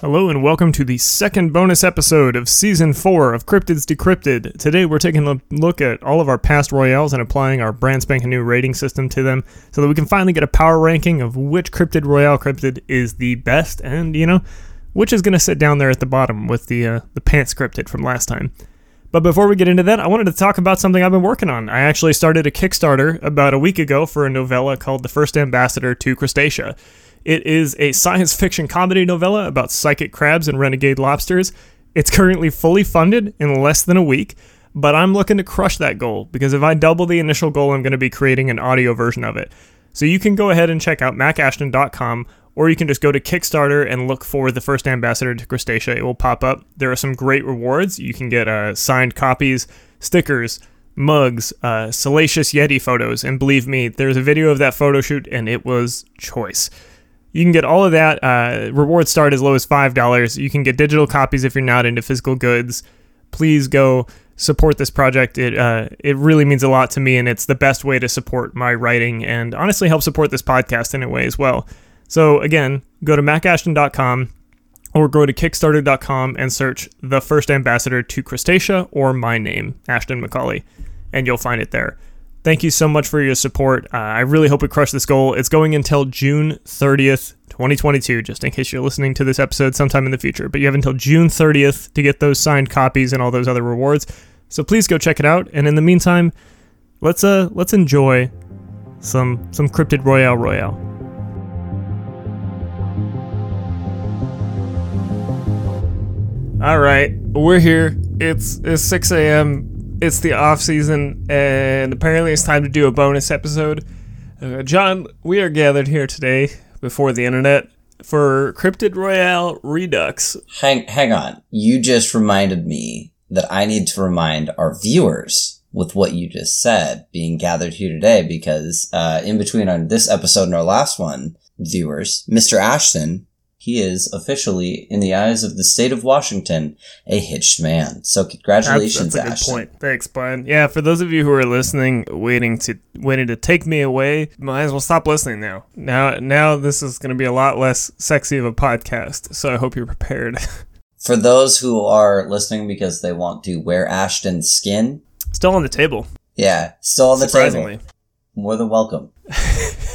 Hello and welcome to the second bonus episode of season four of Cryptids Decrypted. Today we're taking a look at all of our past royales and applying our brand spanking new rating system to them so that we can finally get a power ranking of which cryptid royale cryptid is the best and, you know, which is going to sit down there at the bottom with the, uh, the pants cryptid from last time. But before we get into that, I wanted to talk about something I've been working on. I actually started a Kickstarter about a week ago for a novella called The First Ambassador to Crustacea. It is a science fiction comedy novella about psychic crabs and renegade lobsters. It's currently fully funded in less than a week, but I'm looking to crush that goal because if I double the initial goal, I'm going to be creating an audio version of it. So you can go ahead and check out macashton.com or you can just go to Kickstarter and look for the first ambassador to Crustacea. It will pop up. There are some great rewards. You can get uh, signed copies, stickers, mugs, uh, salacious Yeti photos, and believe me, there's a video of that photo shoot, and it was choice. You can get all of that. Uh, rewards start as low as $5. You can get digital copies if you're not into physical goods. Please go support this project. It uh, it really means a lot to me, and it's the best way to support my writing and honestly help support this podcast in a way as well. So again, go to macashton.com or go to kickstarter.com and search the first ambassador to Crustacea or my name, Ashton McCauley, and you'll find it there. Thank you so much for your support. Uh, I really hope we crush this goal. It's going until June 30th, 2022, just in case you're listening to this episode sometime in the future. But you have until June 30th to get those signed copies and all those other rewards. So please go check it out. And in the meantime, let's uh let's enjoy some some cryptid royale royale. All right, we're here. It's it's 6 a.m it's the off season, and apparently it's time to do a bonus episode. Uh, John, we are gathered here today before the internet for Cryptid Royale Redux. Hang, hang on. You just reminded me that I need to remind our viewers with what you just said being gathered here today because uh, in between on this episode and our last one, viewers, Mr. Ashton he is officially, in the eyes of the state of Washington, a hitched man. So congratulations, that's, that's a good point. Thanks, Brian. Yeah, for those of you who are listening, waiting to waiting to take me away, might as well stop listening now. Now, now this is going to be a lot less sexy of a podcast. So I hope you're prepared. for those who are listening because they want to wear Ashton's skin, still on the table. Yeah, still on the table. More than welcome. Come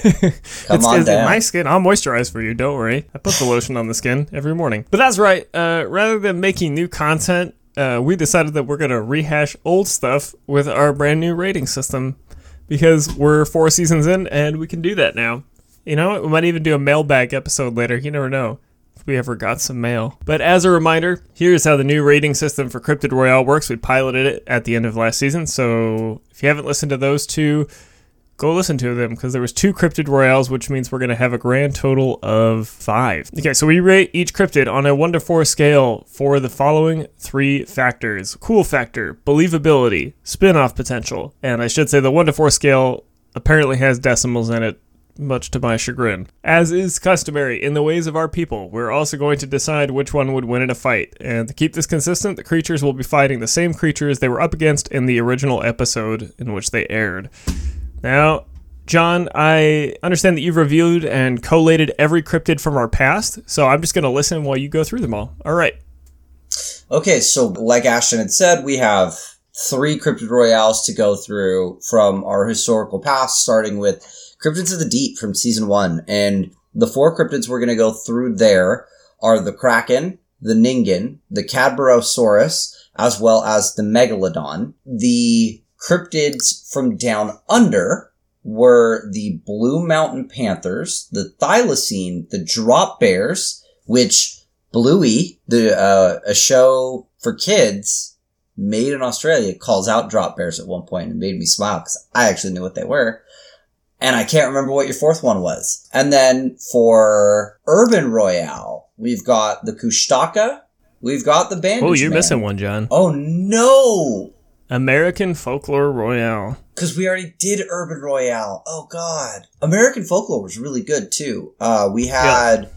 it's, on it's down. My skin, I'll moisturize for you. Don't worry. I put the lotion on the skin every morning. But that's right. Uh, rather than making new content, uh, we decided that we're going to rehash old stuff with our brand new rating system because we're four seasons in and we can do that now. You know, we might even do a mailbag episode later. You never know if we ever got some mail. But as a reminder, here's how the new rating system for Cryptid Royale works. We piloted it at the end of last season. So if you haven't listened to those two, go listen to them because there was two cryptid royales which means we're going to have a grand total of five okay so we rate each cryptid on a 1 to 4 scale for the following three factors cool factor believability spin-off potential and i should say the 1 to 4 scale apparently has decimals in it much to my chagrin. As is customary in the ways of our people, we're also going to decide which one would win in a fight. And to keep this consistent, the creatures will be fighting the same creatures they were up against in the original episode in which they aired. Now, John, I understand that you've reviewed and collated every cryptid from our past, so I'm just going to listen while you go through them all. All right. Okay, so like Ashton had said, we have three cryptid royales to go through from our historical past, starting with Cryptids of the Deep from season one. And the four cryptids we're going to go through there are the Kraken, the Ningen, the Cadborosaurus, as well as the Megalodon. The Cryptids from down under were the Blue Mountain Panthers, the Thylacine, the Drop Bears, which Bluey, the uh, a show for kids made in Australia, calls out drop bears at one point and made me smile because I actually knew what they were. And I can't remember what your fourth one was. And then for Urban Royale, we've got the Kushtaka, we've got the Bandage. Oh, you're Man. missing one, John. Oh no! American Folklore Royale. Because we already did Urban Royale. Oh God, American Folklore was really good too. Uh, we had yeah.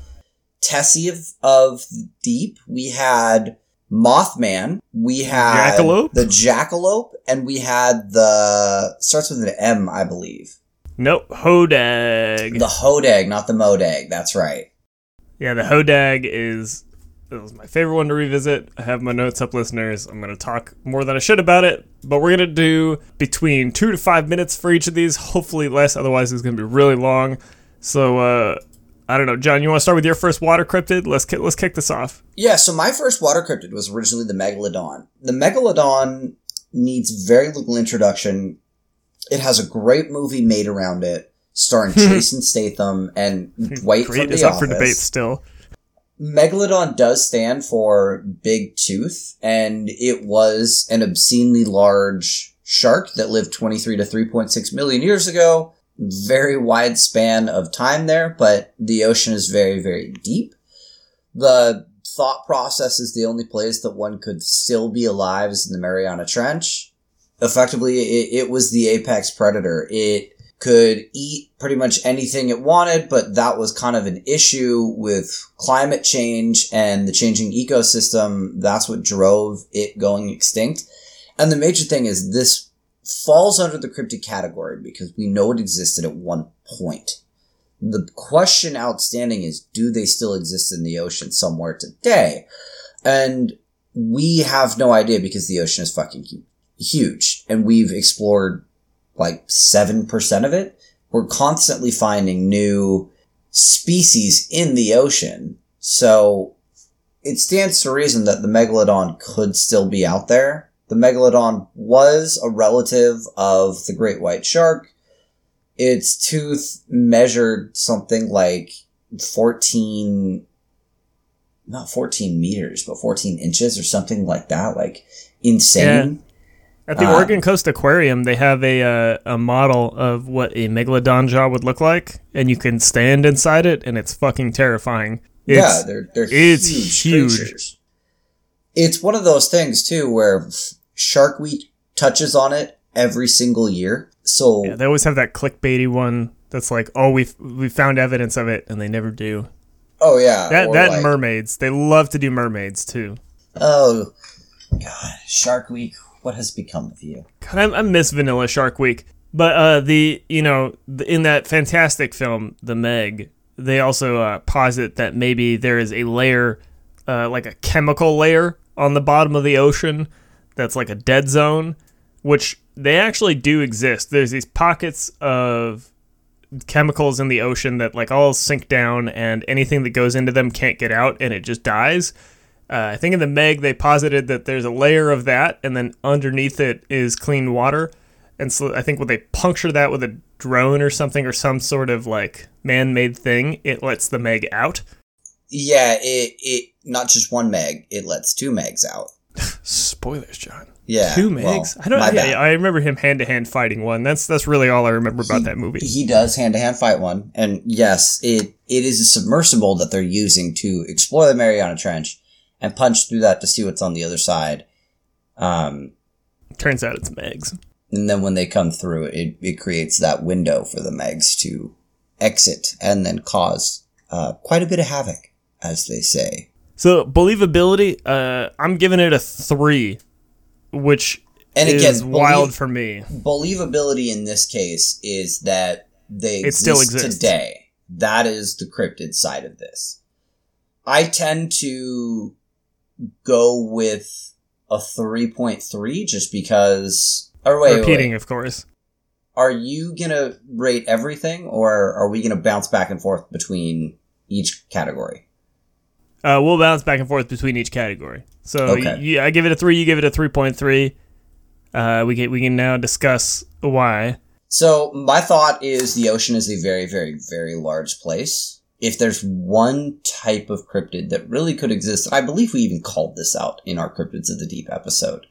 Tessie of of Deep. We had Mothman. We had Jackalope? the Jackalope, and we had the starts with an M, I believe. Nope, Hodag. The Hodag, not the Modag. That's right. Yeah, the Hodag is It was my favorite one to revisit. I have my notes up, listeners. I'm going to talk more than I should about it, but we're going to do between two to five minutes for each of these, hopefully less, otherwise, it's going to be really long. So, uh, I don't know, John. You want to start with your first water cryptid? Let's let's kick this off. Yeah. So my first water cryptid was originally the megalodon. The megalodon needs very little introduction. It has a great movie made around it, starring Jason Statham and Dwight Great from is The up for Office. debate still. Megalodon does stand for big tooth, and it was an obscenely large shark that lived 23 to 3.6 million years ago. Very wide span of time there, but the ocean is very, very deep. The thought process is the only place that one could still be alive is in the Mariana Trench. Effectively, it, it was the apex predator. It could eat pretty much anything it wanted, but that was kind of an issue with climate change and the changing ecosystem. That's what drove it going extinct. And the major thing is this falls under the cryptid category because we know it existed at one point. The question outstanding is, do they still exist in the ocean somewhere today? And we have no idea because the ocean is fucking huge and we've explored like 7% of it. We're constantly finding new species in the ocean. So it stands to reason that the megalodon could still be out there. The megalodon was a relative of the great white shark. Its tooth measured something like 14, not 14 meters, but 14 inches or something like that. Like insane. At the Uh, Oregon Coast Aquarium, they have a uh, a model of what a megalodon jaw would look like, and you can stand inside it, and it's fucking terrifying. It's, yeah, they're they're it's huge, huge. creatures. It's one of those things too where Shark Week touches on it every single year. So yeah, they always have that clickbaity one that's like, "Oh, we we found evidence of it," and they never do. oh yeah, That that like, mermaids, they love to do mermaids too. oh god, Shark Week. What has become of you? God, I, I miss Vanilla Shark Week. But uh, the you know in that fantastic film, The Meg, they also uh, posit that maybe there is a layer, uh, like a chemical layer on the bottom of the ocean, that's like a dead zone, which they actually do exist. There's these pockets of chemicals in the ocean that like all sink down, and anything that goes into them can't get out, and it just dies. Uh, I think in the Meg they posited that there's a layer of that, and then underneath it is clean water. And so I think when they puncture that with a drone or something or some sort of like man-made thing, it lets the Meg out. Yeah, it it not just one meg. It lets two megs out. Spoilers, John. Yeah, Two well, Megs. I don't. my Yeah. I remember him hand-to-hand fighting one. That's that's really all I remember about He- that movie. He does hand to hand fight one, and yes, it it is a submersible that they're using to explore the Mariana Trench and punch through that to see what's on the other side. Um, Turns out it's Megs. and then when they come through, it it creates that window for the Megs to exit and then cause uh, quite a bit of havoc, as they say. So believability, uh, I'm giving it a three, which And is again, wild for me. believability in this case is that they It exist still exists. today. That is the cryptid side of this. I tend to go with a 3.3 just because. Or wait, Repeating, wait. of course. Are you gonna rate everything, or are we gonna bounce back and forth between each category? Uh, we'll bounce back and forth between each category. So Okay. I give it a three. You give it a three point three. Uh, we can we can now discuss why. So my thought is the ocean is a very, very, very large place. If there's one type of cryptid that really could exist, I believe we even called this out in our Cryptids of the Deep episode,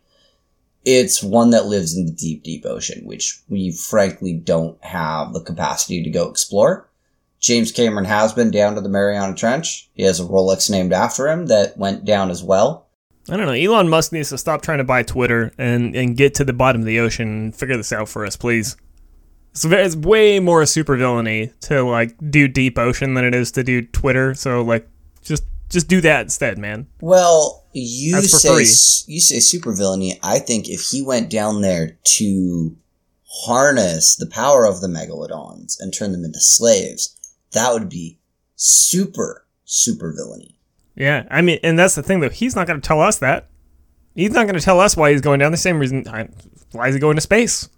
it's one that lives in the deep, deep ocean, which we frankly don't have the capacity to go explore. James Cameron has been down to the Mariana Trench. He has a Rolex named after him that went down as well. I don't know. Elon Musk needs to stop trying to buy Twitter and, and get to the bottom of the ocean and figure this out for us, please. It's, it's way more supervillainy to like do deep ocean than it is to do Twitter. So like, just just do that instead, man. Well, you say free. you say supervillainy. I think if he went down there to harness the power of the megalodons and turn them into slaves, that would be super super villainy. Yeah, I mean, and that's the thing though. He's not going to tell us that. He's not going to tell us why he's going down. The same reason. Why is he going to space?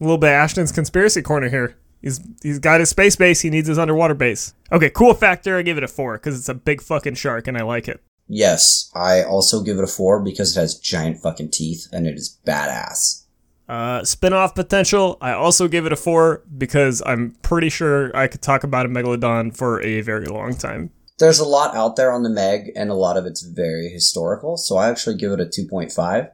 A little bit of Ashton's conspiracy corner here. He's he's got his space base. He needs his underwater base. Okay, cool factor. I give it a four because it's a big fucking shark and I like it. Yes, I also give it a four because it has giant fucking teeth and it is badass. Uh, spin-off potential. I also give it a four because I'm pretty sure I could talk about a megalodon for a very long time. There's a lot out there on the Meg, and a lot of it's very historical. So I actually give it a two point five.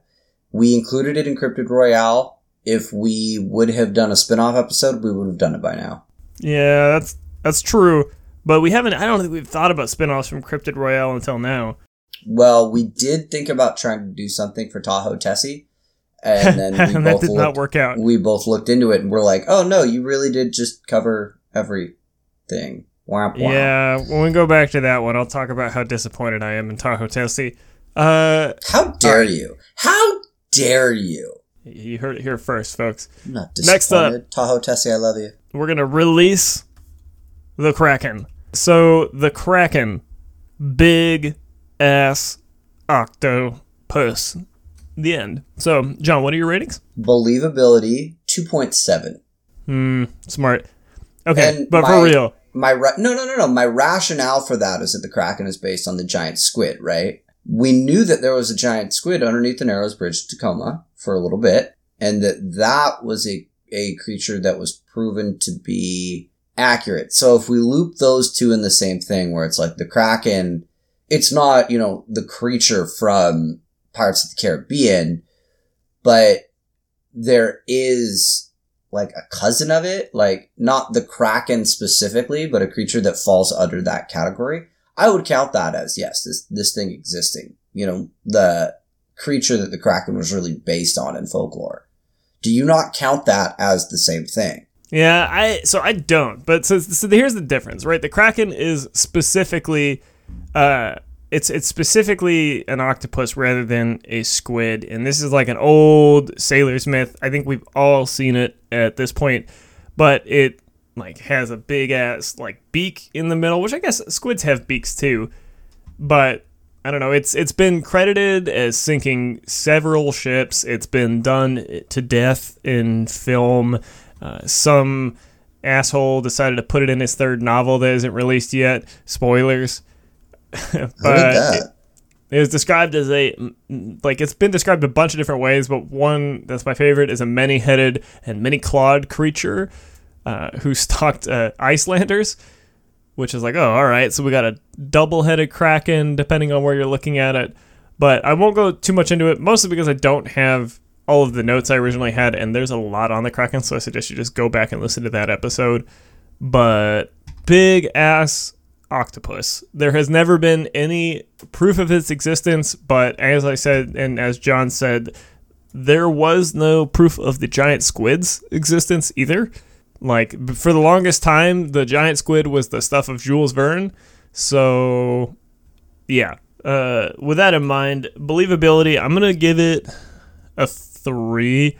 We included it in Cryptid Royale. If we would have done a spin-off episode, we would have done it by now. Yeah, that's that's true. But we haven't. I don't think we've thought about spin-offs from Cryptid Royale until now. Well, we did think about trying to do something for Tahoe Tessie, and then we and that both did looked, not work out. we both looked into it and we're like, oh no, you really did just cover everything. Womp womp. Yeah, when we go back to that one, I'll talk about how disappointed I am in Tahoe Tessie. Uh, How dare you? How dare you? You heard it here first, folks. I'm not Next up. Tahoe Tessie, I love you. We're gonna release the Kraken. So the Kraken, big ass octopus. The end. So, John, what are your ratings? Believability, 2.7. Hmm, smart. Okay, And but my- for real, My ra- no, no, no, no. My rationale for that is that the Kraken is based on the giant squid, right? We knew that there was a giant squid underneath the Narrows Bridge, Tacoma, for a little bit, and that that was a a creature that was proven to be accurate. So if we loop those two in the same thing, where it's like the Kraken, it's not you know the creature from Pirates of the Caribbean, but there is like a cousin of it, like not the Kraken specifically, but a creature that falls under that category. I would count that as yes, this this thing existing. You know, the creature that the Kraken was really based on in folklore. Do you not count that as the same thing? Yeah, I so I don't. But so, so here's the difference, right? The Kraken is specifically uh it's it's specifically an octopus rather than a squid. And this is like an old sailor's myth. I think we've all seen it at this point. But it like has a big ass like beak in the middle, which I guess squids have beaks too. But I don't know. It's it's been credited as sinking several ships. It's been done to death in film. Uh, some asshole decided to put it in his third novel that isn't released yet. Spoilers. But it was described as a like it's been described a bunch of different ways, but one that's my favorite is a many-headed and many-clawed creature uh, who stalked uh, Icelanders, which is like, oh, all right, so we got a double-headed kraken, depending on where you're looking at it. But I won't go too much into it, mostly because I don't have all of the notes I originally had, and there's a lot on the kraken, so I suggest you just go back and listen to that episode. But big ass octopus. There has never been any proof of its existence, but as I said, and as John said, there was no proof of the giant squid's existence either. Like, for the longest time, the giant squid was the stuff of Jules Verne. So, yeah. Uh, with that in mind, believability, I'm to give it a three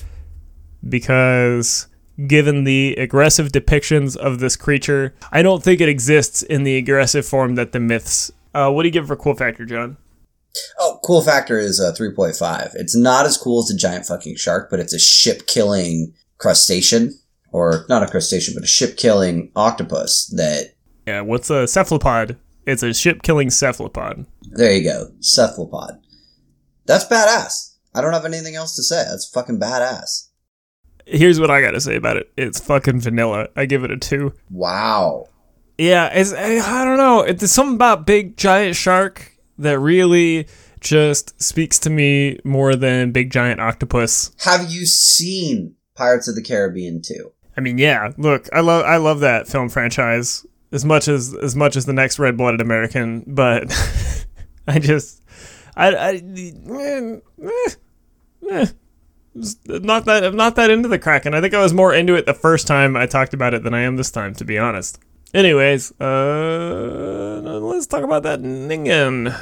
because given the aggressive depictions of this creature, I don't think it exists in the aggressive form that the myths. Uh, what do you give for cool factor, John? Oh, cool factor is a 3.5. It's not as cool as a giant fucking shark, but it's a ship killing crustacean. Or not a crustacean, but a ship killing octopus that, Yeah, what's a cephalopod? It's a ship killing cephalopod. there you go, cephalopod. That's badass. I don't have anything else to say. That's fucking badass. Here's what I gotta say about it. It's fucking vanilla. I give it a two. Wow. Yeah, it's I I don't know. It's something about big giant shark that really just speaks to me more than big giant octopus. Have you seen Pirates of the Caribbean 2? I mean, yeah. Look, I love I love that film franchise as much as as much as the next Red Blooded American, but I just I I eh, eh, eh. not that I'm not that into the Kraken. I think I was more into it the first time I talked about it than I am this time, to be honest. Anyways, uh, let's talk about that Ningen.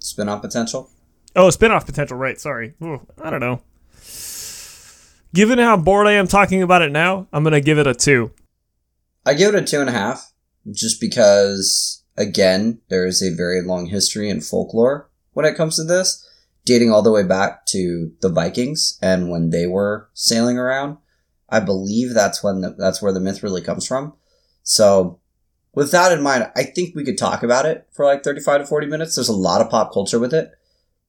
Spin off potential? Oh, spin-off potential, right? Sorry. Ooh, I don't know. Given how bored I am talking about it now, I'm gonna give it a two. I give it a two and a half, just because again, there is a very long history and folklore when it comes to this, dating all the way back to the Vikings and when they were sailing around. I believe that's when the, that's where the myth really comes from. So, with that in mind, I think we could talk about it for like 35 to 40 minutes. There's a lot of pop culture with it,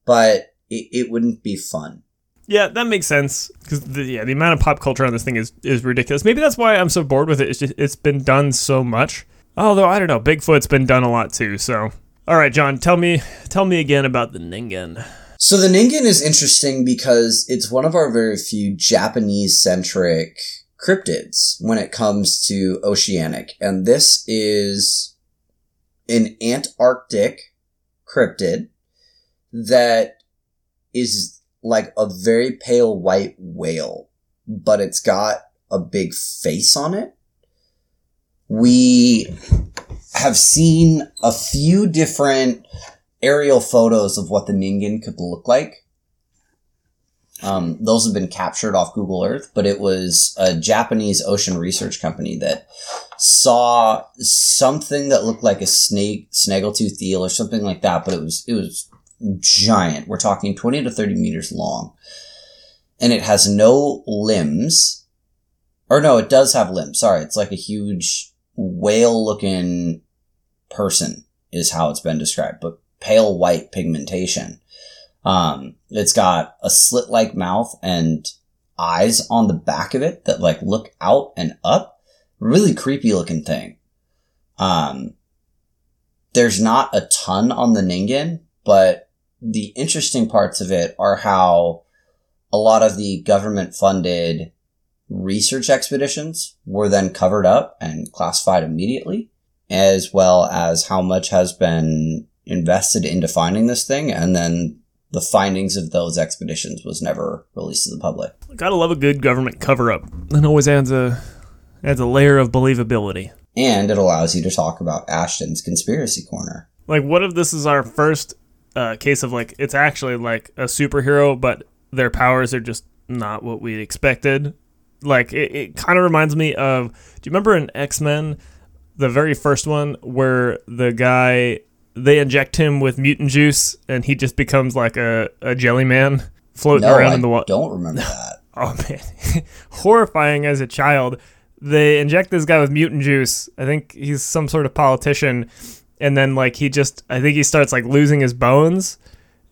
but it, it wouldn't be fun. Yeah, that makes sense because the, yeah, the amount of pop culture on this thing is is ridiculous. Maybe that's why I'm so bored with it. It's just it's been done so much. Although I don't know, Bigfoot's been done a lot too. So, all right, John, tell me tell me again about the Ningen. So the Ningen is interesting because it's one of our very few Japanese centric cryptids when it comes to oceanic, and this is an Antarctic cryptid that is like a very pale white whale, but it's got a big face on it. We have seen a few different aerial photos of what the Ningen could look like. Um, those have been captured off Google Earth, but it was a Japanese ocean research company that saw something that looked like a snake, snaggletooth eel or something like that, but it was, it was giant. We're talking 20 to 30 meters long. And it has no limbs. Or no, it does have limbs. Sorry. It's like a huge whale looking person is how it's been described, but pale white pigmentation. Um, it's got a slit like mouth and eyes on the back of it that like look out and up. Really creepy looking thing. Um, there's not a ton on the Ningen, but the interesting parts of it are how a lot of the government funded research expeditions were then covered up and classified immediately, as well as how much has been invested into finding this thing and then the findings of those expeditions was never released to the public. Gotta love a good government cover up. It always adds a adds a layer of believability. And it allows you to talk about Ashton's conspiracy corner. Like, what if this is our first uh, case of like it's actually like a superhero, but their powers are just not what we expected. Like it, it kind of reminds me of. Do you remember in X Men, the very first one where the guy they inject him with mutant juice and he just becomes like a, a jelly man floating No, around I in the water. don't remember that. Oh man, horrifying as a child. They inject this guy with mutant juice. I think he's some sort of politician, and then like he just, I think he starts like losing his bones,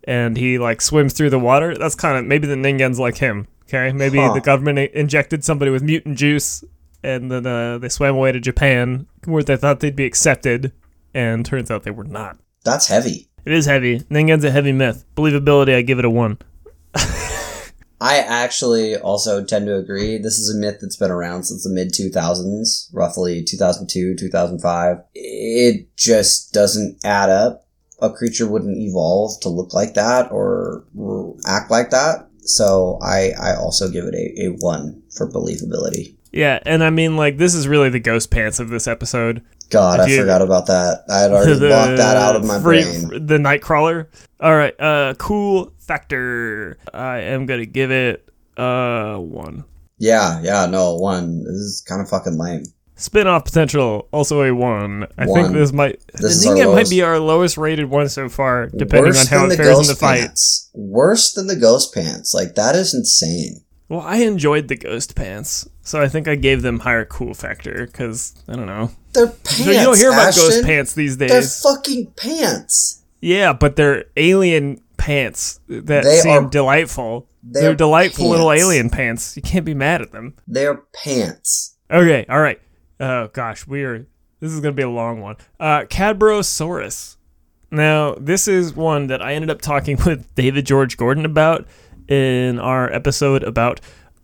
and he like swims through the water. That's kind of maybe the Ningen's like him. Okay, maybe Huh. the government injected somebody with mutant juice, and then uh, they swam away to Japan, where they thought they'd be accepted, and turns out they were not. That's heavy. It is heavy. Ningen's a heavy myth. Believability, I give it a one. I actually also tend to agree. This is a myth that's been around since the mid 2000s, roughly 2002, 2005. It just doesn't add up. A creature wouldn't evolve to look like that or act like that. So I, I also give it a, a one for believability. Yeah, and I mean, like, this is really the ghost pants of this episode. God, I forgot about that. I had already blocked that out of my free- brain. The Nightcrawler. All right, uh, cool factor. I am gonna give it uh one. Yeah, yeah, no, one. This is kind of fucking lame. Spin-off potential, also a one. I think this might. This is I think it might be our lowest rated one so far, depending Worse on how it the fares in the fight. pants. Worse than the ghost pants. Like that is insane. Well, I enjoyed the ghost pants, so I think I gave them higher cool factor because I don't know. They're pants. you don't hear about ghost pants these days. They're fucking pants. Yeah, but they're alien pants that They seem are- delightful. they're They're, delightful little alien pants. You can't be mad at them. They're pants. Okay, all right. Oh gosh, we are. This is gonna be a long one. Uh, Cadborosaurus. Now, this is one that I ended up talking with David George Gordon about in our episode about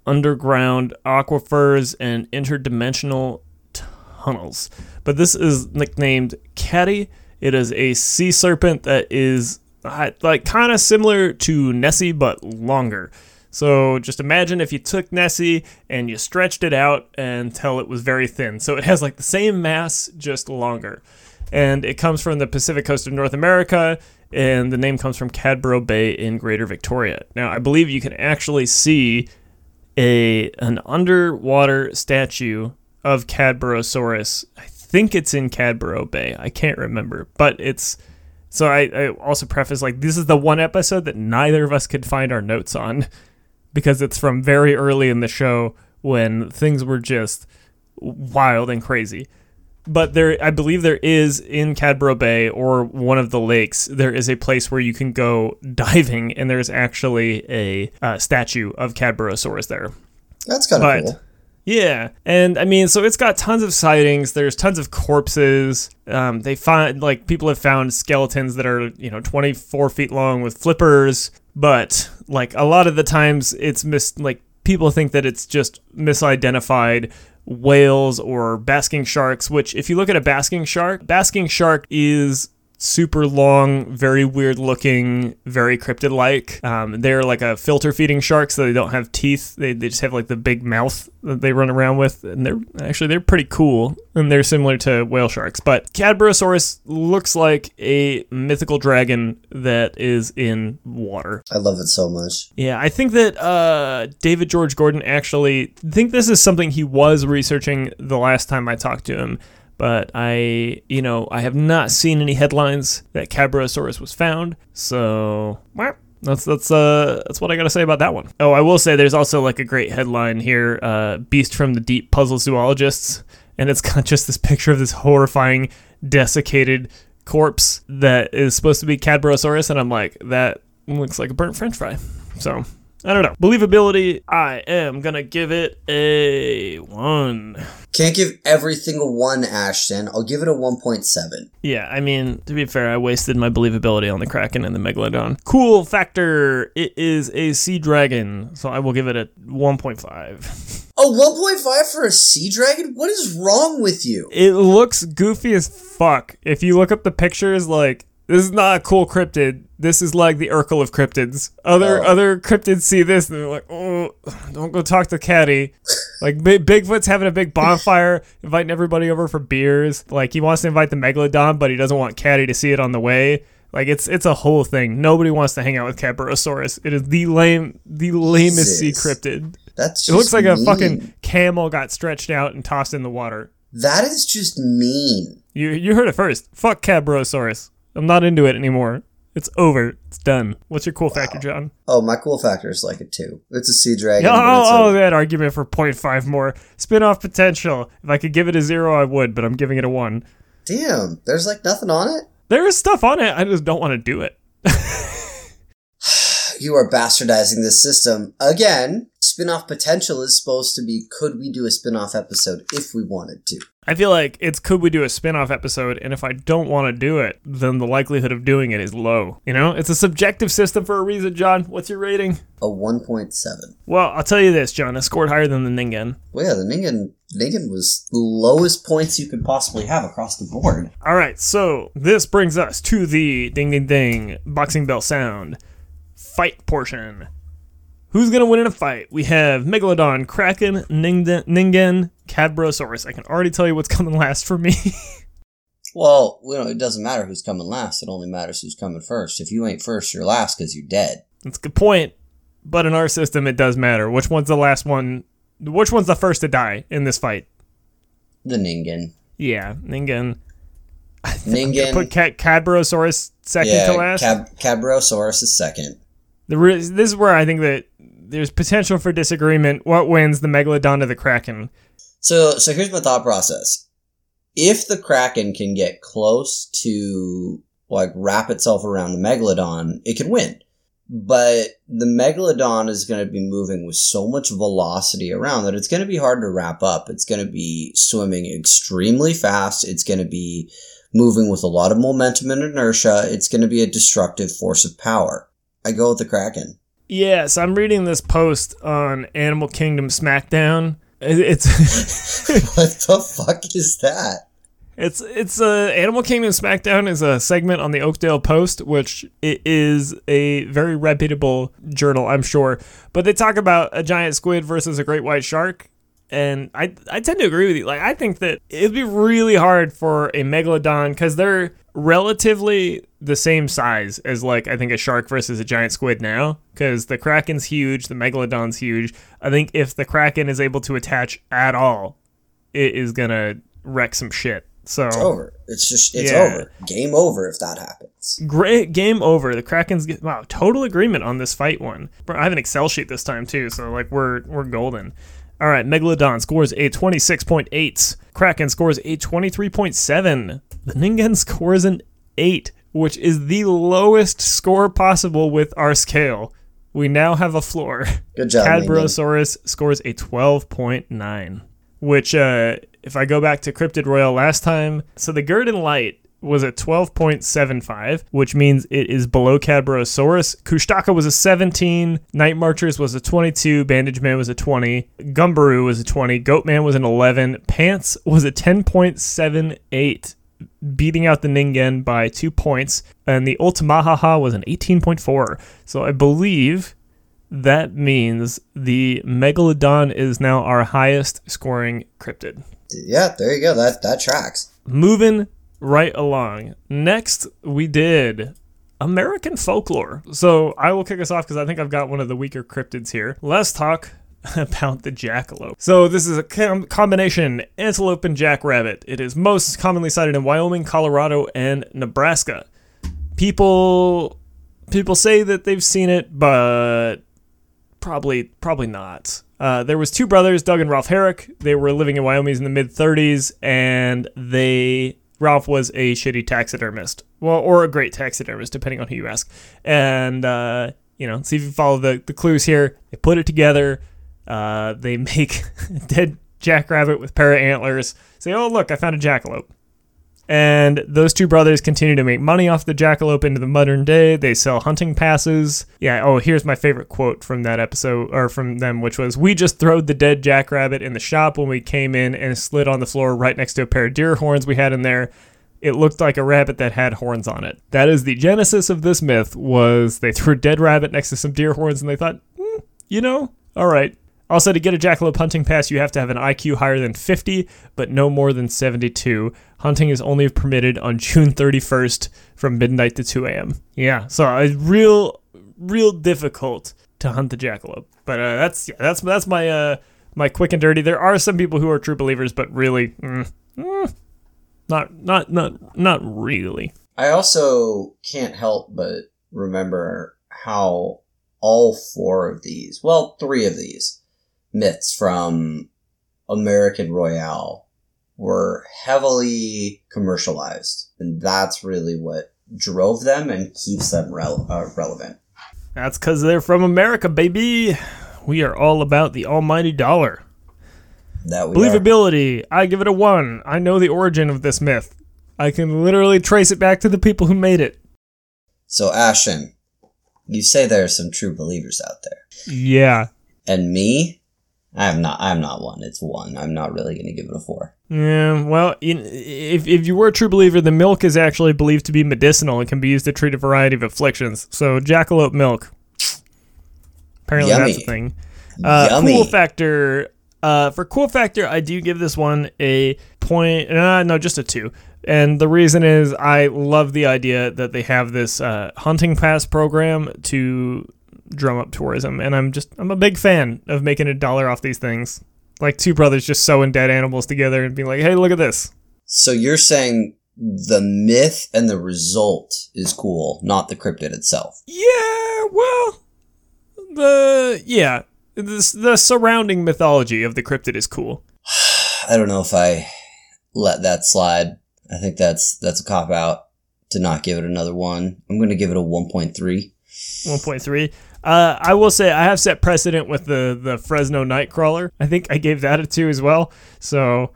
underground aquifers and interdimensional tunnels. But this is nicknamed Caddy. It is a sea serpent that is uh, like kind of similar to Nessie but longer. So just imagine if you took Nessie and you stretched it out until it was very thin. So it has like the same mass, just longer. And it comes from the Pacific coast of North America, and the name comes from Cadboro Bay in Greater Victoria. Now, I believe you can actually see a an underwater statue of Cadborosaurus. I think it's in Cadboro Bay. I can't remember, but it's. So I, I also preface like this is the one episode that neither of us could find our notes on because it's from very early in the show when things were just wild and crazy. But there, I believe there is in Cadboro Bay or one of the lakes, there is a place where you can go diving, and there's actually a uh, statue of Cadborosaurus there. That's kind of cool. Yeah, and I mean, so it's got tons of sightings. There's tons of corpses. Um, they find like people have found skeletons that are you know 24 feet long with flippers, but like a lot of the times it's mis like people think that it's just misidentified whales or basking sharks. Which if you look at a basking shark, basking shark is super long, very weird looking, very cryptid like. Um, they're like a filter feeding shark, so they don't have teeth. They, they just have like the big mouth that they run around with, and they're actually they're pretty cool, and they're similar to whale sharks. But Cadborosaurus looks like a mythical dragon that is in water. I love it so much. Yeah, I think that uh, David George Gordon actually I think this is something he was researching the last time I talked to him. But I, you know, I have not seen any headlines that Cadborosaurus was found. So that's that's uh that's what I gotta say about that one. Oh, I will say there's also like a great headline here: uh, "Beast from the Deep puzzle zoologists," and it's got just this picture of this horrifying, desiccated corpse that is supposed to be Cadborosaurus, and I'm like, that looks like a burnt French fry. So I don't know. Believability, I am gonna give it a one. Can't give everything a one, Ashton. I'll give it a 1.7. Yeah, I mean, to be fair, I wasted my believability on the Kraken and the Megalodon. Cool factor, it is a sea dragon, so I will give it a 1.5. A 1.5 for a sea dragon? What is wrong with you? It looks goofy as fuck. If you look up the pictures, like, this is not a cool cryptid. This is like the Urkel of cryptids. Other Oh. other cryptids see this and they're like, oh, don't go talk to Caddy. like Big, Bigfoot's having a big bonfire, inviting everybody over for beers. Like he wants to invite the megalodon, but he doesn't want Caddy to see it on the way. Like it's it's a whole thing. Nobody wants to hang out with Cadborosaurus. It is the lame, the lamest sea cryptid. That's It looks like a fucking camel got stretched out and tossed in the water. That is just mean. You you heard it first. Fuck Cadborosaurus. I'm not into it anymore. It's over. It's done. What's your cool factor, John? Oh, my cool factor is like a 2. It's a sea dragon. Oh, it's a- oh, that argument for 0.5 more. Spin-off potential. If I could give it a zero, I would, but I'm giving it a one. Damn, there's like nothing on it? There is stuff on it. I just don't want to do it. You are bastardizing this system. Again, spin off potential is supposed to be could we do a spin off episode if we wanted to? I feel like it's could we do a spin-off episode, and if I don't want to do it, then the likelihood of doing it is low. You know, it's a subjective system for a reason. John, what's your rating? A 1.7. Well, I'll tell you this, John. I scored higher than the Ningen. Well, yeah, the Ningen, Ningen was the lowest points you could possibly have across the board. All right, so this brings us to the ding ding ding boxing bell sound fight portion. Who's gonna win in a fight? We have Megalodon, Kraken, Ningen, Ningen Cadborosaurus. I can already tell you what's coming last for me. Well, you know, it doesn't matter who's coming last. It only matters who's coming first. If you ain't first, you're last because you're dead. That's a good point. But in our system, it does matter. Which one's the last one? Which one's the first to die in this fight? The Ningen. Yeah, Ningen. Ningen. Put Cat Cadborosaurus second yeah, to last. Cab- Cadborosaurus is second. The re- this is where I think that there's potential for disagreement. What wins, the Megalodon or the Kraken? So, so here's my thought process. If the Kraken can get close to, like, wrap itself around the Megalodon, it can win. But the Megalodon is going to be moving with so much velocity around that it's going to be hard to wrap up. It's going to be swimming extremely fast. It's going to be moving with a lot of momentum and inertia. It's going to be a destructive force of power. I go with the Kraken. Yes, I'm reading this post on Animal Kingdom SmackDown. It- It's what the fuck is that? it's it's uh, Animal Kingdom SmackDown is a segment on the Oakdale Post, which it is a very reputable journal, I'm sure. But they talk about a giant squid versus a great white shark, and I I tend to agree with you. Like I think that it'd be really hard for a megalodon because they're relatively the same size as like I think a shark versus a giant squid now. Because the kraken's huge, the megalodon's huge. I think if the kraken is able to attach at all, it is gonna wreck some shit. So It's over. It's just it's Yeah. over. Game over if that happens. great game over. The Krakens wow, total agreement on this fight one. I have an Excel sheet this time too, so like we're we're golden. All right, Megalodon scores a 26.8. Kraken scores a 23.7. The Ningen scores an 8, which is the lowest score possible with our scale. We now have a floor. Good job. Ningen. Scores a 12.9, which, uh, if I go back to Cryptid Royale last time, so the Gurdon Light was a 12.75, which means it is below Cadborosaurus. Kushtaka was a 17, Night Marchers was a 22, Bandage Man was a 20, Gumberoo was a 20, Goatman was an 11, Pants was a 10.78 beating out the Ningen by two points, and the Altamaha-ha was an 18.4. So I believe that means the Megalodon is now our highest scoring cryptid. Yeah, there you go. That that tracks. Moving right along. Next, we did American folklore. So I will kick us off because I think I've got one of the weaker cryptids here. Let's talk about the jackalope. So this is a com- combination antelope and jackrabbit. It is most commonly sighted in Wyoming, Colorado, and Nebraska. People people say that they've seen it, but probably probably not. Uh, there was two brothers, Doug and Ralph Herrick. They were living in Wyoming in the mid 30s, and they Ralph was a shitty taxidermist, well, or a great taxidermist, depending on who you ask. And uh, you know, see if you follow the the clues here. They put it together. Uh, they make dead jackrabbit with pair of antlers. Say, oh look, I found a jackalope. And those two brothers continue to make money off the jackalope into the modern day. They sell hunting passes. Yeah, oh, here's my favorite quote from that episode, or from them, which was We just throwed the dead jackrabbit in the shop when we came in and slid on the floor right next to a pair of deer horns we had in there. It looked like a rabbit that had horns on it. That is the genesis of this myth was they threw a dead rabbit next to some deer horns and they thought, hmm, you know, all right, also, to get a jackalope hunting pass, you have to have an IQ higher than 50, but no more than 72. Hunting is only permitted on June 31st from midnight to 2 a.m. Yeah, so it's real, real difficult to hunt the jackalope. But uh, that's yeah, that's that's my uh, my quick and dirty. There are some people who are true believers, but really, mm, mm, not not not not really. I also can't help but remember how all four of these, well, three of these myths from American Royale were heavily commercialized. And that's really what drove them and keeps them rel- uh, relevant. That's because they're from America, baby. We are all about the almighty dollar. That we are. Believability. I give it a one. I know the origin of this myth. I can literally trace it back to the people who made it. So, Ashton, you say there are some true believers out there. Yeah. And me, I'm not. I'm not one. It's one. I'm not really going to give it a four. Yeah, well, if, if you were a true believer, the milk is actually believed to be medicinal and can be used to treat a variety of afflictions. So, jackalope milk. Apparently, Yummy. that's a thing. Uh, Yummy. Cool factor. Uh, for cool factor, I do give this one a point. Uh, no, just a two. And the reason is I love the idea that they have this uh, hunting pass program to drum up tourism, and I'm just I'm a big fan of making a dollar off these things. Like two brothers just sewing dead animals together and being like, "Hey, look at this." So you're saying the myth and the result is cool, not the cryptid itself. Yeah, well, the yeah, the, the surrounding mythology of the cryptid is cool. I don't know if I let that slide. I think that's that's a cop out to not give it another one. I'm going to give it a 1.3. 1.3. Uh, I will say I have set precedent with the the Fresno Nightcrawler. I think I gave that a two as well. So,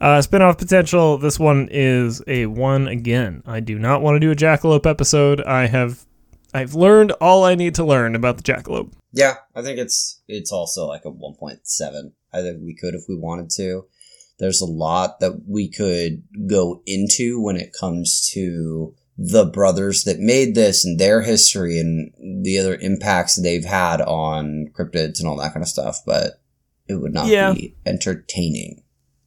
uh, spinoff potential. This one is a one again. I do not want to do a jackalope episode. I have I've learned all I need to learn about the jackalope. Yeah, I think it's it's also like a 1.7. I think we could if we wanted to. There's a lot that we could go into when it comes to the brothers that made this and their history and the other impacts they've had on cryptids and all that kind of stuff, but it would not Yeah. be entertaining,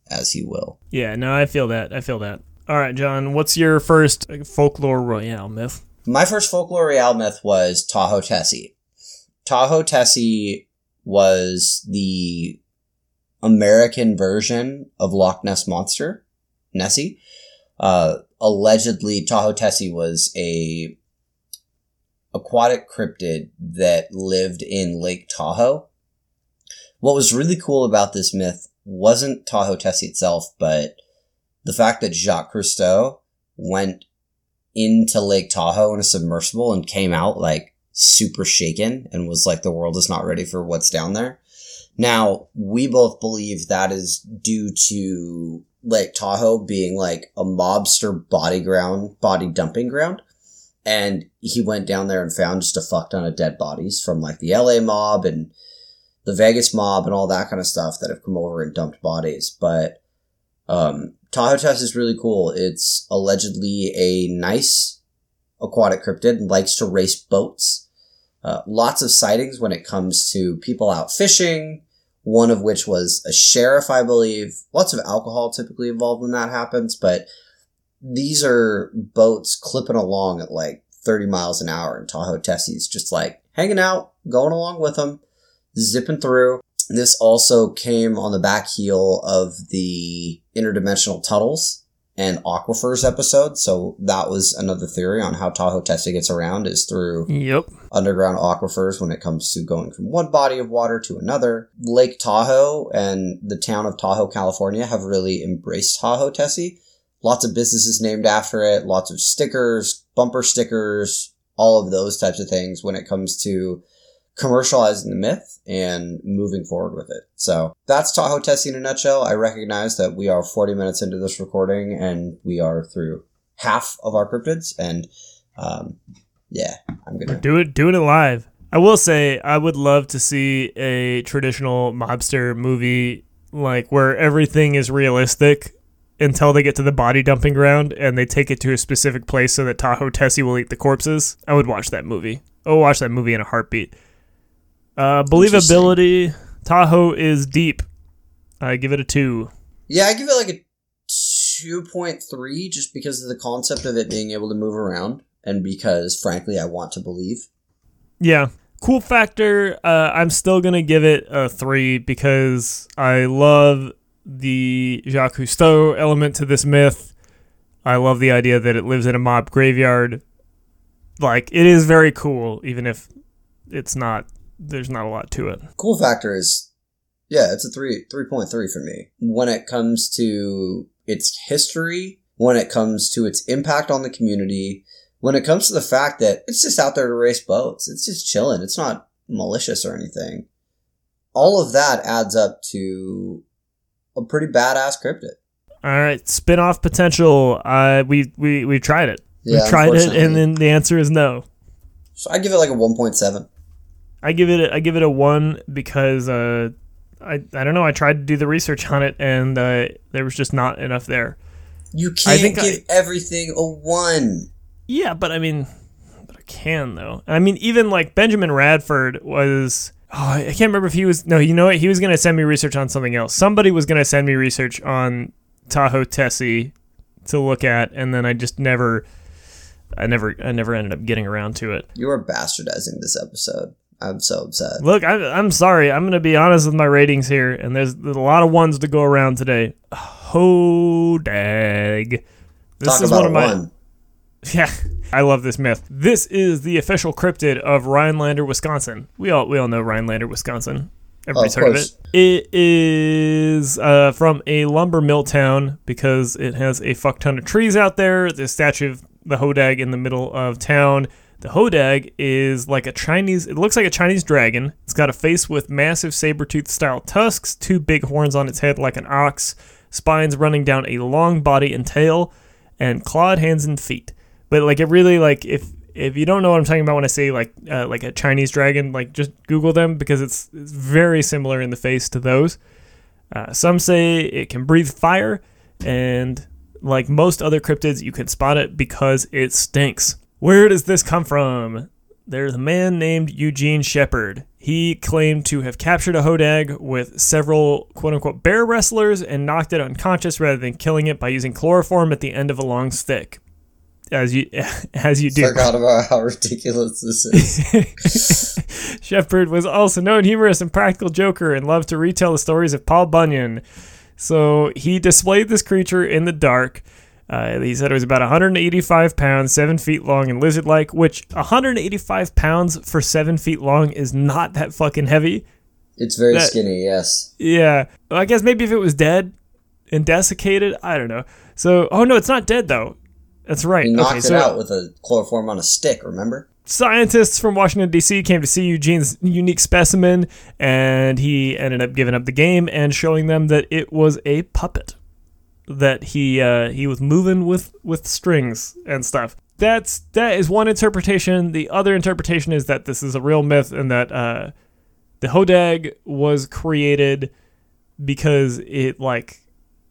as you will. Yeah, no, I feel that. I feel that. All right, John, what's your first folklore royale myth? My first folklore real myth was Tahoe Tessie. Tahoe Tessie was the American version of Loch Ness Monster. Nessie. Uh, allegedly, Tahoe Tessie was a aquatic cryptid that lived in Lake Tahoe. What was really cool about this myth wasn't Tahoe Tessie itself, but the fact that Jacques Cousteau went into Lake Tahoe in a submersible and came out like super shaken and was like, the world is not ready for what's down there. Now, we both believe that is due to Lake Tahoe being like a mobster body ground, body dumping ground. And he went down there and found just a fuck ton of dead bodies from like the LA mob and the Vegas mob and all that kind of stuff that have come over and dumped bodies. But um, Tahoe Tessie is really cool. It's allegedly a nice aquatic cryptid, likes to race boats. Uh, lots of sightings when it comes to people out fishing, one of which was a sheriff, I believe. Lots of alcohol typically involved when that happens, but these are boats clipping along at like 30 miles an hour, and Tahoe Tessie's just like hanging out, going along with them, zipping through. This also came on the back heel of the interdimensional tunnels and aquifers episode. So that was another theory on how Tahoe Tessie gets around is through Yep. underground aquifers when it comes to going from one body of water to another. Lake Tahoe and the town of Tahoe, California have really embraced Tahoe Tessie. Lots of businesses named after it, lots of stickers, bumper stickers, all of those types of things when it comes to commercializing the myth and moving forward with it. So that's Tahoe Tessie in a nutshell. I recognize that we are 40 minutes into this recording and we are through half of our cryptids and um, yeah, I'm gonna Do it. Doing it live. I will say I would love to see a traditional mobster movie like where everything is realistic until they get to the body dumping ground and they take it to a specific place so that Tahoe Tessie will eat the corpses. I would watch that movie. I would watch that movie in a heartbeat. Uh, believability. Tahoe is deep. I give it a two. Yeah, I give it like a 2.3 just because of the concept of it being able to move around and because, frankly, I want to believe. Yeah. Cool factor. Uh, I'm still gonna give it a three because I love the Jacques Cousteau element to this myth. I love the idea that it lives in a mob graveyard. Like it is very cool, even if it's not. There's not a lot to it. Cool factor is, yeah, it's a 3, 3.3 for me. When it comes to its history, when it comes to its impact on the community, when it comes to the fact that it's just out there to race boats, it's just chilling, it's not malicious or anything. All of that adds up to a pretty badass cryptid. All right, spin-off potential. Uh, we we we tried it. Yeah, we tried it, and then the answer is no. So I give it like a 1.7. I give it a, I give it a one because uh, I I don't know. I tried to do the research on it, and uh, there was just not enough there. You can't give I- everything a 1. Yeah, but I mean, but I can though. I mean, even like Benjamin Radford was. Oh, I can't remember if he was. No, you know what? He was gonna send me research on something else. Somebody was gonna send me research on Tahoe Tessie to look at, and then I just never. I never, I never ended up getting around to it. You are bastardizing this episode. I'm so upset. Look, I, I'm sorry. I'm gonna be honest with my ratings here, and there's, there's a lot of ones to go around today. Hodag. This Talk is one of my. one. Yeah, I love this myth. This is the official cryptid of Rhinelander, Wisconsin. We all we all know Rhinelander, Wisconsin. Everybody's Oh, of heard of it. It is uh, from a lumber mill town because it has a fuck ton of trees out there. The statue of the Hodag in the middle of town. The Hodag is like a Chinese. It looks like a Chinese dragon. It's got a face with massive saber-tooth style tusks, two big horns on its head like an ox, spines running down a long body and tail, and clawed hands and feet but like it really like if if you don't know what I'm talking about when I say like uh, like a Chinese dragon, like just Google them because it's, it's very similar in the face to those. Uh, some say it can breathe fire, and like most other cryptids, you can spot it because it stinks. Where does this come from? There's a man named Eugene Shepard. He claimed to have captured a hodag with several quote unquote bear wrestlers and knocked it unconscious rather than killing it by using chloroform at the end of a long stick. As you as you do. Forgot about how ridiculous this is. Shepard was also known humorous and practical joker and loved to retell the stories of Paul Bunyan. So he displayed this creature in the dark. Uh, he said it was about 185 pounds, seven feet long, and lizard like, which 185 pounds for seven feet long is not that fucking heavy. It's very That- skinny, yes. Yeah. I guess maybe if it was dead and desiccated, I don't know. So, oh no, it's not dead though. That's right. He knocked okay, it so out with a chloroform on a stick, remember? scientists from Washington D.C. came to see Eugene's unique specimen, and he ended up giving up the game and showing them that it was a puppet that he uh, he was moving with with strings and stuff. That's that is one interpretation. The other interpretation is that this is a real myth and that uh, the hodag was created because it like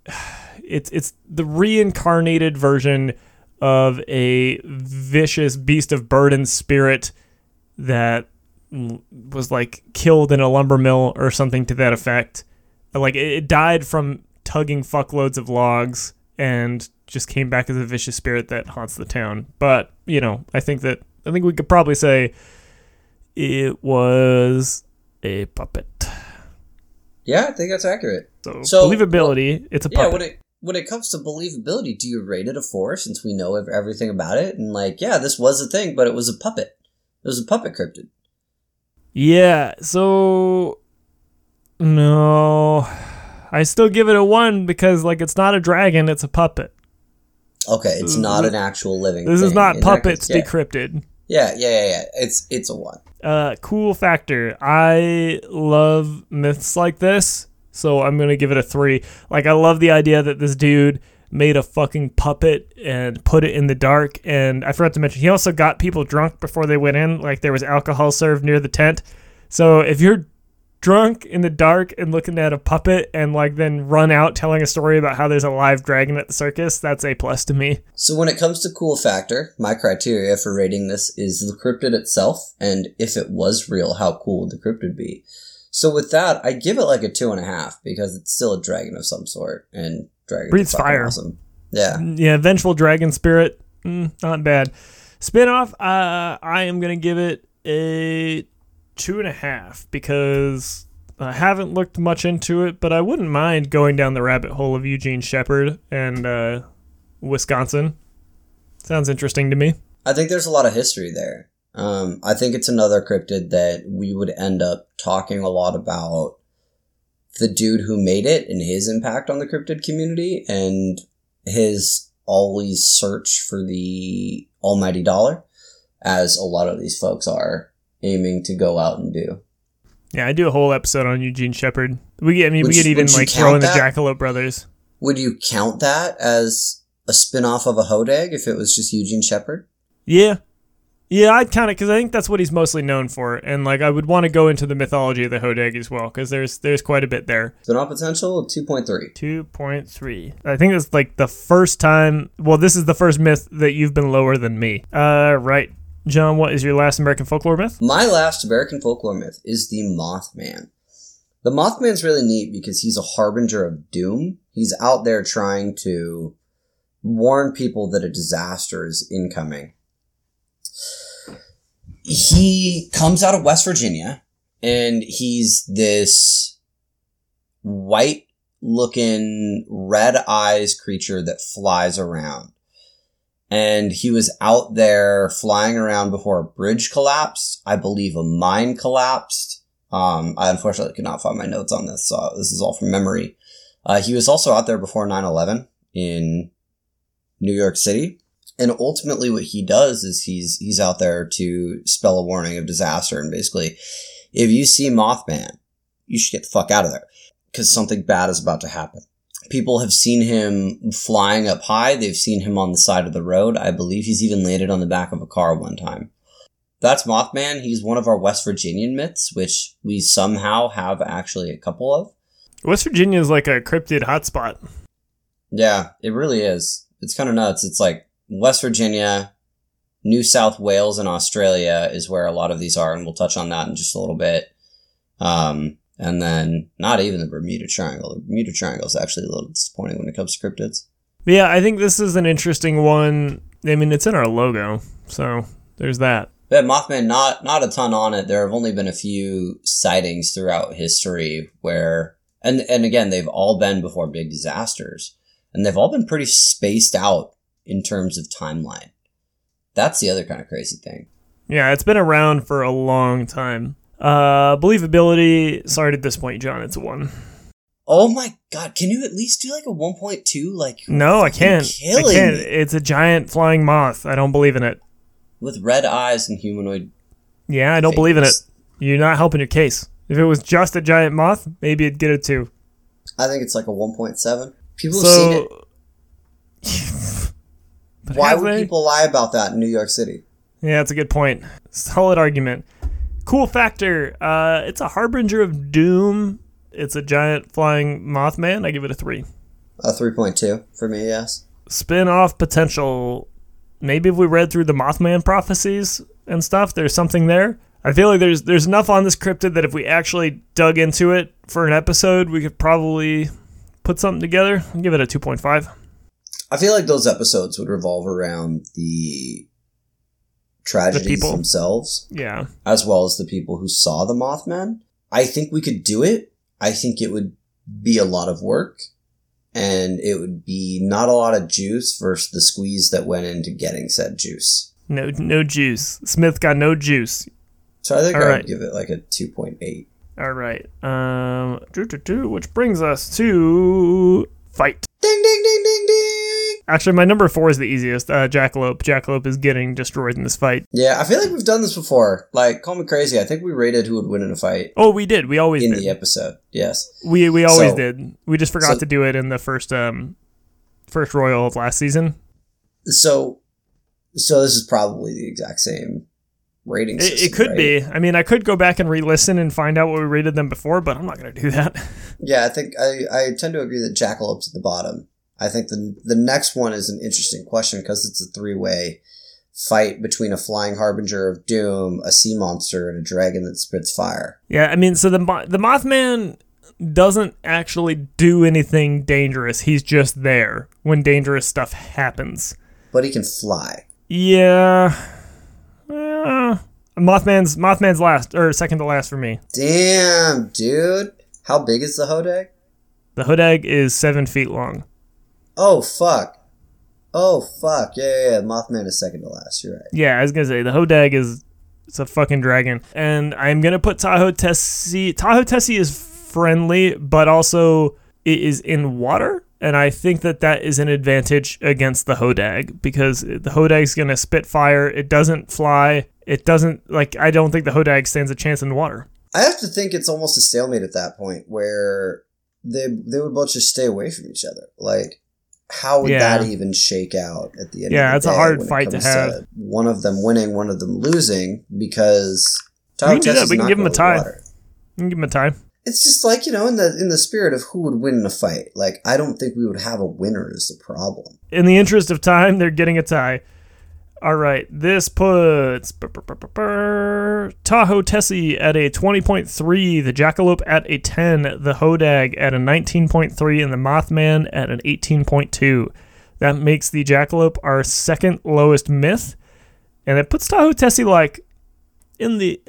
it's it's the reincarnated version of a vicious beast of burden spirit that was like killed in a lumber mill or something to that effect. Like it, it died from tugging fuckloads of logs and just came back as a vicious spirit that haunts the town. But you know, I think that I think we could probably say it was a puppet. Yeah, I think that's accurate. So, So, believability, it's a Yeah, puppet. when it when it comes to believability, do you rate it a four since we know everything about it? And like, yeah, this was a thing, but it was a puppet. It was a puppet cryptid. Yeah, so no. I still give it a 1 because like it's not a dragon, it's a puppet. Okay, it's This not an actual living. This is not In puppets case, yeah. decrypted. yeah, yeah, yeah, yeah. It's it's a one. Uh cool factor. I love myths like this, so I'm going to give it a 3. Like I love the idea that this dude made a fucking puppet and put it in the dark and I forgot to mention he also got people drunk before they went in, like there was alcohol served near the tent. So if you're drunk in the dark and looking at a puppet and like then run out telling a story about how there's a live dragon at the circus, that's a plus to me. So when it comes to cool factor, my criteria for rating this is the cryptid itself, and if it was real, how cool would the cryptid be? So with that, I give it like a two and a half because it's still a dragon of some sort, and dragons Breathes fire. Awesome. Yeah. Yeah, vengeful dragon spirit, mm, not bad. Spinoff, uh, I am gonna give it a two and a half because I haven't looked much into it, but I wouldn't mind going down the rabbit hole of Eugene Shepard and uh, Wisconsin. Sounds interesting to me. I think there's a lot of history there. Um, I think it's another cryptid that we would end up talking a lot about the dude who made it and his impact on the cryptid community and his always search for the almighty dollar, as a lot of these folks are aiming to go out and do. Yeah, I do a whole episode on Eugene Shepard. We, get I mean, Would we could even like throw in the? Jackalope brothers. Would you count that as a spin off of a Hodag if it was just Eugene Shepard? Yeah. Yeah, I'd count it because I think that's what he's mostly known for, and like I would want to go into the mythology of the Hodag as well because there's there's quite a bit there. Spin off potential 2.3. Two point three. I think it's like the first time. Well, this is the first myth that you've been lower than me. Uh, right, John. What is your last American folklore myth? My last American folklore myth is the Mothman. The Mothman's really neat because he's a harbinger of doom. He's out there trying to warn people that a disaster is incoming. He comes out of West Virginia and he's this white looking red eyes creature that flies around and he was out there flying around before a bridge collapsed. I believe a mine collapsed. Um, I unfortunately could not find my notes on this, so this is all from memory. Uh, he was also out there before 9-11 in New York City. And ultimately what he does is he's, he's out there to spell a warning of disaster. And basically, if you see Mothman, you should get the fuck out of there because something bad is about to happen. People have seen him flying up high. They've seen him on the side of the road. I believe he's even landed on the back of a car one time. That's Mothman. He's one of our West Virginian myths, which we somehow have actually a couple of. West Virginia is like a cryptid hotspot. Yeah, it really is. It's kind of nuts. It's like West Virginia, New South Wales, and Australia is where a lot of these are, and we'll touch on that in just a little bit. Um, and then not even the Bermuda Triangle. The Bermuda Triangle is actually a little disappointing when it comes to cryptids. But yeah, I think this is an interesting one. I mean, it's in our logo, so there's that. But Mothman, not not a ton on it. There have only been a few sightings throughout history where And and again, they've all been before big disasters, and they've all been pretty spaced out in terms of timeline. That's the other kind of crazy thing. Yeah, it's been around for a long time. Uh, believability. Sorry at this point, John. It's a one. Oh my god! Can you at least do like a one point two? Like No, I can't. I can't. me. It's a giant flying moth. I don't believe in it. with red eyes and humanoid. Yeah, I don't believe in it. You're not helping your case. If it was just a giant moth, maybe it'd get a two. I think it's like a one point seven. People have seen it. Why would they? people lie about that in New York City? Yeah, that's a good point. Solid argument. Cool factor. Uh, it's a harbinger of doom. It's a giant flying Mothman. I give it a three. A three point two for me. Yes. Spin off potential. Maybe if we read through the Mothman prophecies and stuff, there's something there. I feel like there's there's enough on this cryptid that if we actually dug into it for an episode, we could probably put something together. I'll give it a two point five. I feel like those episodes would revolve around the tragedies people. themselves, Yeah. as well as the people who saw the Mothman. I think we could do it. I think it would be a lot of work, and it would be not a lot of juice versus the squeeze that went into getting said juice. No no juice. Smith got no juice. So I think All I right. would give it like a two point eight. All right. Um, which brings us to fight. Ding ding ding ding ding. Actually, my number four is the easiest. Uh, Jackalope. Jackalope is getting destroyed in this fight. Yeah, I feel like we've done this before. Like, call me crazy. I think we rated who would win in a fight Oh, we did. We always in did. the episode. Yes. We we always So- did. We just forgot so- to do it in the first um first Royal of last season. So, so this is probably the exact same rating It, it could right? be. I mean, I could go back and re-listen and find out what we rated them before, but I'm not going to do that. Yeah, I think I, I tend to agree that Jackalope's at the bottom. I think the the next one is an interesting question because it's a three way fight between a flying harbinger of doom, a sea monster, and a dragon that spits fire. yeah, I mean, so the the Mothman doesn't actually do anything dangerous. He's just there when dangerous stuff happens. But he can fly. Yeah. Uh, Mothman's Mothman's last or second to last for me. Damn, dude. How big is the Hodag? The Hodag is seven feet long. Oh fuck. Oh fuck. Yeah, yeah, yeah. Mothman is second to last. You're right. Yeah, I was gonna say the hodag is it's a fucking dragon, and I'm gonna put Tahoe Tessie. Tahoe Tessie is friendly, but also it is in water, and I think that that is an advantage against the hodag because the hodag's gonna spit fire. It doesn't fly. It doesn't like. I don't think the hodag stands a chance in water. I have to think it's almost a stalemate at that point where they they would both just stay away from each other. Like, how would Yeah. that even shake out at the end? Yeah, of it's the a hard fight to have. one of them winning, one of them losing because We can that. We can give 'em a tie. water. You can give him a time. It's just like you know, in the in the spirit of who would win in a fight. Like, I don't think we would have a winner is the problem. in the interest of time, they're getting a tie. All right, this puts Tahoe Tessie at a 20.3, the Jackalope at a 10, the Hodag at a 19.3, and the Mothman at an 18.2. That makes the Jackalope our second lowest myth, and it puts Tahoe Tessie like in the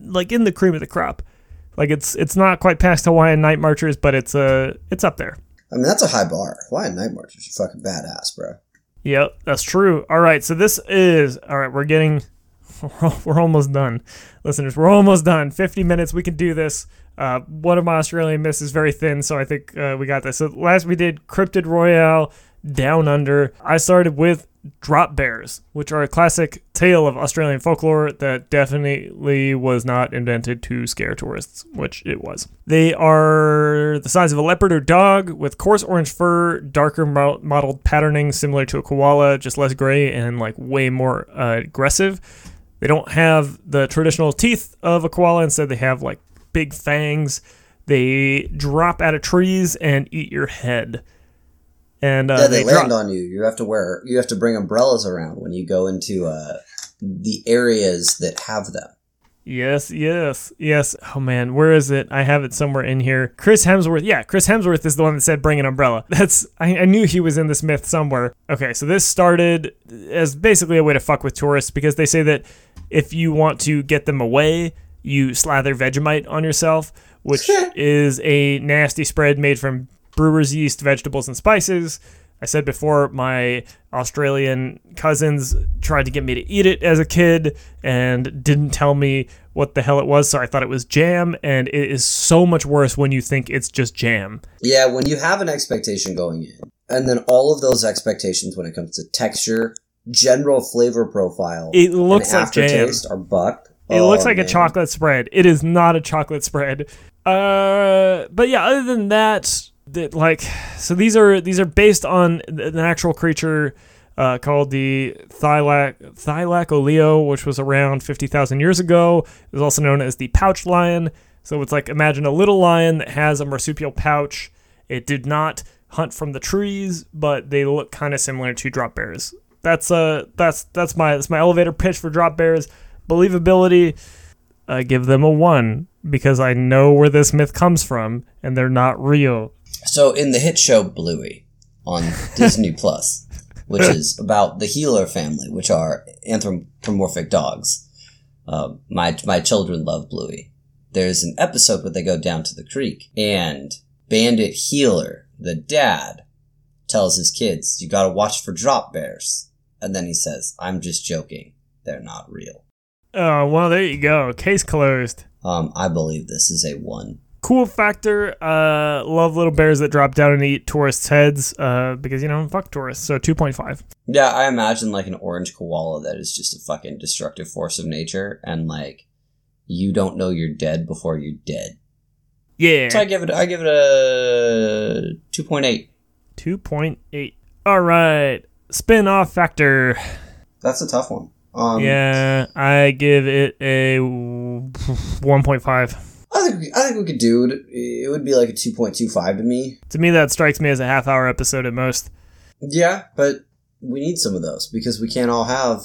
like in the cream of the crop. Like it's it's not quite past Hawaiian Night Marchers, but it's uh it's up there. I mean, that's a high bar. Hawaiian Night Marchers are fucking badass, bro. Yep, that's true. All right, so this is all right. We're getting, we're almost done, listeners. We're almost done. Fifty minutes. We can do this. Uh, one of my Australian misses very thin, so I think uh, we got this. So last we did Cryptid Royale, Down Under. I started with drop bears, which are a classic tale of Australian folklore that definitely was not invented to scare tourists, which it was. They are the size of a leopard or dog with coarse orange fur, darker mo- mottled patterning similar to a koala, just less gray and like way more uh, aggressive. They don't have the traditional teeth of a koala, instead, they have like big fangs. They drop out of trees and eat your head. And uh, yeah, they, they drop- land on you. You have to wear. You have to bring umbrellas around when you go into uh, the areas that have them. Yes, yes, yes. Oh man, where is it? I have it somewhere in here. Chris Hemsworth. Yeah, Chris Hemsworth is the one that said bring an umbrella. That's I, I knew he was in this myth somewhere. Okay, so this started as basically a way to fuck with tourists because they say that if you want to get them away, you slather Vegemite on yourself, which is a nasty spread made from brewer's yeast, vegetables, and spices. I said before, my Australian cousins tried to get me to eat it as a kid and didn't tell me what the hell it was, so I thought it was jam, and it is so much worse when you think it's just jam. Yeah, when you have an expectation going in, and then all of those expectations when it comes to texture, general flavor profile, It looks like jam. are bucked. It Oh, looks like a chocolate spread. It is not a chocolate spread. Uh, but yeah, other than that, that like, so these are these are based on an actual creature uh, called the Thylac Thylacoleo, which was around fifty thousand years ago. It was also known as the pouch lion. So it's like imagine a little lion that has a marsupial pouch. It did not hunt from the trees, but they look kind of similar to drop bears. That's uh that's that's my that's my elevator pitch for drop bears. Believability, I give them a one because I know where this myth comes from and they're not real. So in the hit show Bluey on Disney Plus, which is about the Heeler family, which are anthropomorphic dogs. Uh, my my children love Bluey. There's an episode where they go down to the creek and Bandit Heeler, the dad, tells his kids, "You got to watch for drop bears." And then he says, "I'm just joking. They're not real." Oh, well, there you go. Case closed. Um, I believe this is a one. Cool factor. Uh, love little bears that drop down and eat tourists' heads. Uh, because you know, fuck tourists. So two point five. Yeah, I imagine like an orange koala that is just a fucking destructive force of nature, and like you don't know you're dead before you're dead. Yeah. So I give it, I give it a two point eight. Two point eight. All right. Spin off factor. That's a tough one. Um, Yeah, I give it a one point five. I think I think we could do it. It would be like a two point two five to me. To me, that strikes me as a half hour episode at most. Yeah, but we need some of those because we can't all have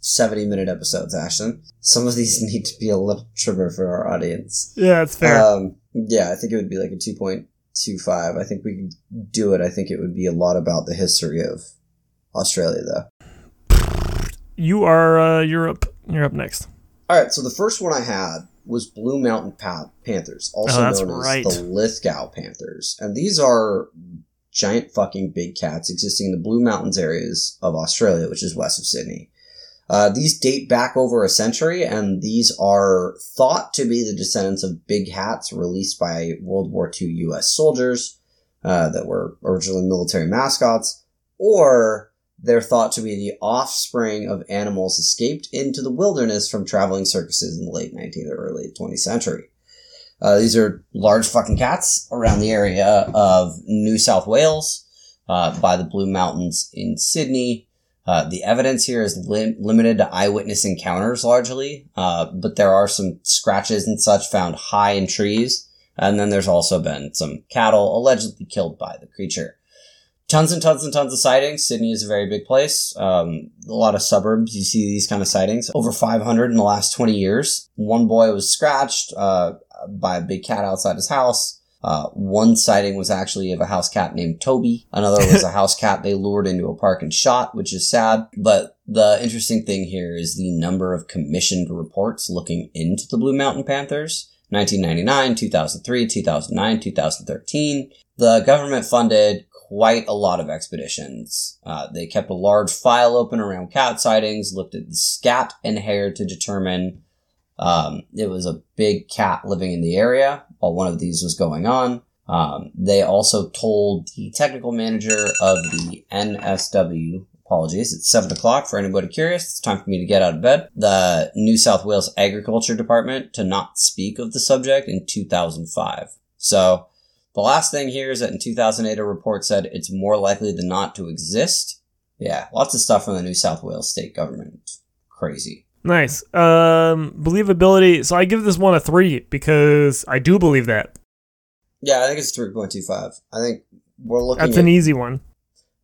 seventy minute episodes. Ashton, some of these need to be a little trimmer for our audience. Yeah, that's fair. Um, yeah, I think it would be like a 2.25. I think we could do it. I think it would be a lot about the history of Australia, though. you are uh, Europe. You're up next. All right, so the first one I had was Blue Mountain pa- Panthers, also Oh, known right. as the Lithgow Panthers. And these are giant fucking big cats existing in the Blue Mountains areas of Australia, which is west of Sydney. Uh, these date back over a century, and these are thought to be the descendants of big hats released by World War II U.S. soldiers uh, that were originally military mascots, or they're thought to be the offspring of animals escaped into the wilderness from traveling circuses in the late 19th or early 20th century. Uh, these are large fucking cats around the area of New South Wales, uh, by the Blue Mountains in Sydney. Uh, the evidence here is lim- limited to eyewitness encounters largely, uh, but there are some scratches and such found high in trees. And then there's also been some cattle allegedly killed by the creature. Tons and tons and tons of sightings. Sydney is a very big place. Um, a lot of suburbs, you see these kind of sightings. Over 500 in the last 20 years. One boy was scratched uh, by a big cat outside his house. Uh, one sighting was actually of a house cat named Toby. Another was a house cat they lured into a park and shot, which is sad. But the interesting thing here is the number of commissioned reports looking into the Blue Mountain Panthers. 1999, 2003, 2009, 2013. The government funded quite a lot of expeditions. Uh, they kept a large file open around cat sightings, looked at the scat and hair to determine um, it was a big cat living in the area while one of these was going on. Um, they also told the technical manager of the NSW, apologies, it's 7 o'clock for anybody curious. It's time for me to get out of bed. The New South Wales Agriculture Department to not speak of the subject in 2005. So, the last thing here is that in 2008, a report said it's more likely than not to exist. Yeah, lots of stuff from the New South Wales state government. Crazy. Nice. Um, believability. So I give this one a three because I do believe that. Yeah, I think it's 3.25. I think we're looking That's at an easy one.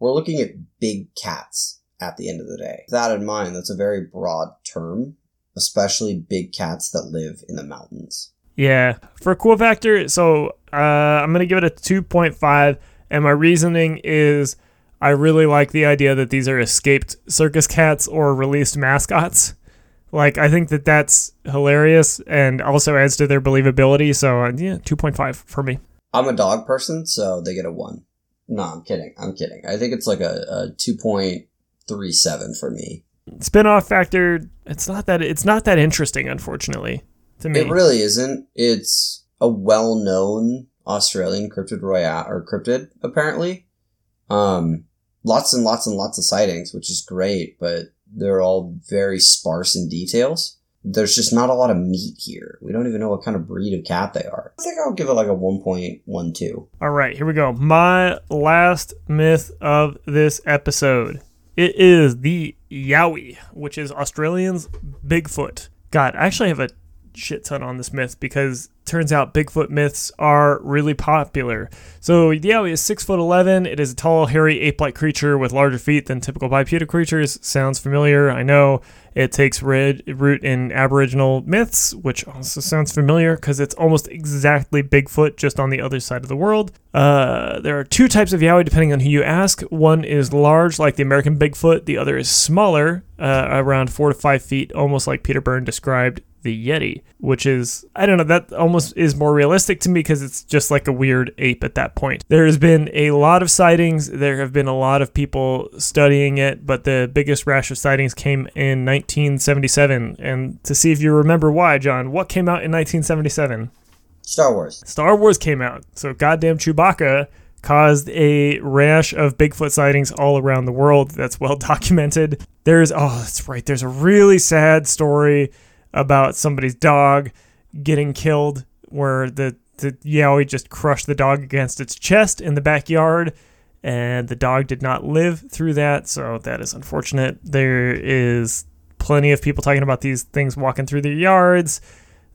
we're looking at big cats at the end of the day. With that in mind, that's a very broad term, especially big cats that live in the mountains. Yeah. For cool factor, so uh, I'm gonna give it a two point five, and my reasoning is I really like the idea that these are escaped circus cats or released mascots. Like I think that that's hilarious and also adds to their believability. So uh, yeah, two point five for me. I'm a dog person, so they get a one. No, I'm kidding. I'm kidding. I think it's like a, a two point three seven for me. Spin-off factor, it's not that it's not that interesting, unfortunately, to me. It really isn't. It's a well known Australian cryptid royale or cryptid, apparently. Um lots and lots and lots of sightings, which is great, but they're all very sparse in details. There's just not a lot of meat here. We don't even know what kind of breed of cat they are. I think I'll give it like a 1.12. All right, here we go. My last myth of this episode. It is the Yowie, which is Australians' Bigfoot. God, I actually have a shit ton on this myth because turns out Bigfoot myths are really popular. So yeah, Yowie is six foot eleven. It is a tall, hairy, ape-like creature with larger feet than typical bipedal creatures. Sounds familiar? I know. It takes red, root in Aboriginal myths, which also sounds familiar because it's almost exactly Bigfoot, just on the other side of the world. Uh, there are two types of Yowie depending on who you ask. One is large, like the American Bigfoot. The other is smaller, uh, around four to five feet, almost like Peter Byrne described the Yeti, which is, I don't know, that almost is more realistic to me because it's just like a weird ape at that point. There has been a lot of sightings. There have been a lot of people studying it, but the biggest rash of sightings came in 1977. And to see if you remember why, John, what came out in 1977? Star Wars. Star Wars came out. So goddamn Chewbacca caused a rash of Bigfoot sightings all around the world. That's well documented. There's, oh, that's right. There's a really sad story about somebody's dog getting killed where the, the Yowie just crushed the dog against its chest in the backyard and the dog did not live through that so that is unfortunate there is plenty of people talking about these things walking through their yards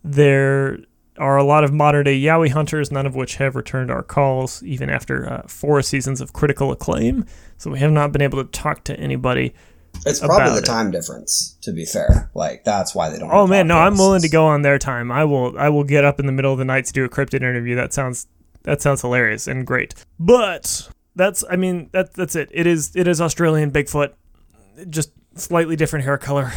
there are a lot of modern day Yowie hunters, none of which have returned our calls, even after uh, four seasons of critical acclaim. So we have not been able to talk to anybody It's probably the it. time difference, to be fair. Like, that's why they don't. Oh man, no, I'm willing to go on their time. I will I will get up in the middle of the night to do a cryptid interview. That sounds that sounds hilarious and great. But that's I mean that that's it. It is it is Australian Bigfoot, just slightly different hair color.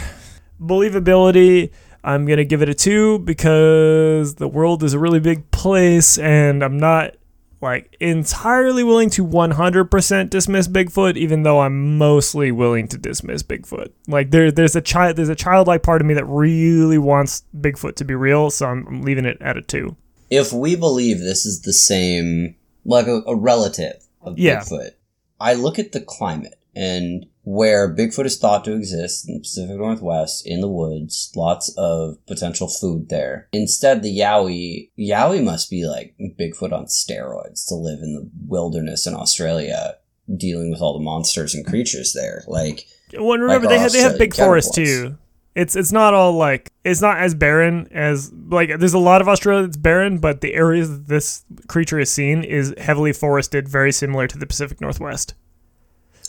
Believability, I'm gonna give it a two because the world is a really big place and I'm not like entirely willing to 100% dismiss Bigfoot, even though I'm mostly willing to dismiss Bigfoot. Like there, there's a child, there's a childlike part of me that really wants Bigfoot to be real, so I'm, I'm leaving it at a two. If we believe this is the same, like a, a relative of Yeah. Bigfoot, I look at the climate and where Bigfoot is thought to exist in the Pacific Northwest, in the woods, lots of potential food there. Instead, the Yowie, Yowie must be like Bigfoot on steroids to live in the wilderness in Australia, dealing with all the monsters and creatures there. Like, Well, and remember Like they have they have big forests too. It's it's not all like it's not as barren as like there's a lot of Australia that's barren, but the areas that this creature is seen is heavily forested, very similar to the Pacific Northwest.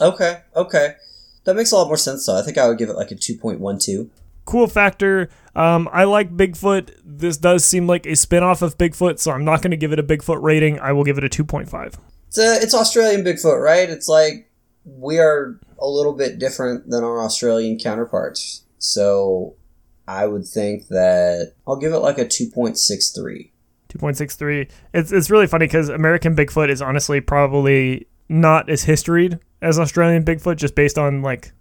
Okay, okay. That makes a lot more sense, though. I think I would give it like a 2.12. cool factor. Um, I like Bigfoot. This does seem like a spin-off of Bigfoot, so I'm not going to give it a Bigfoot rating. I will give it a 2.5. It's a, it's Australian Bigfoot, right? It's like we are a little bit different than our Australian counterparts. So I would think that I'll give it like a 2.63. 2.63. It's it's really funny because American Bigfoot is honestly probably not as historied as Australian Bigfoot, just based on like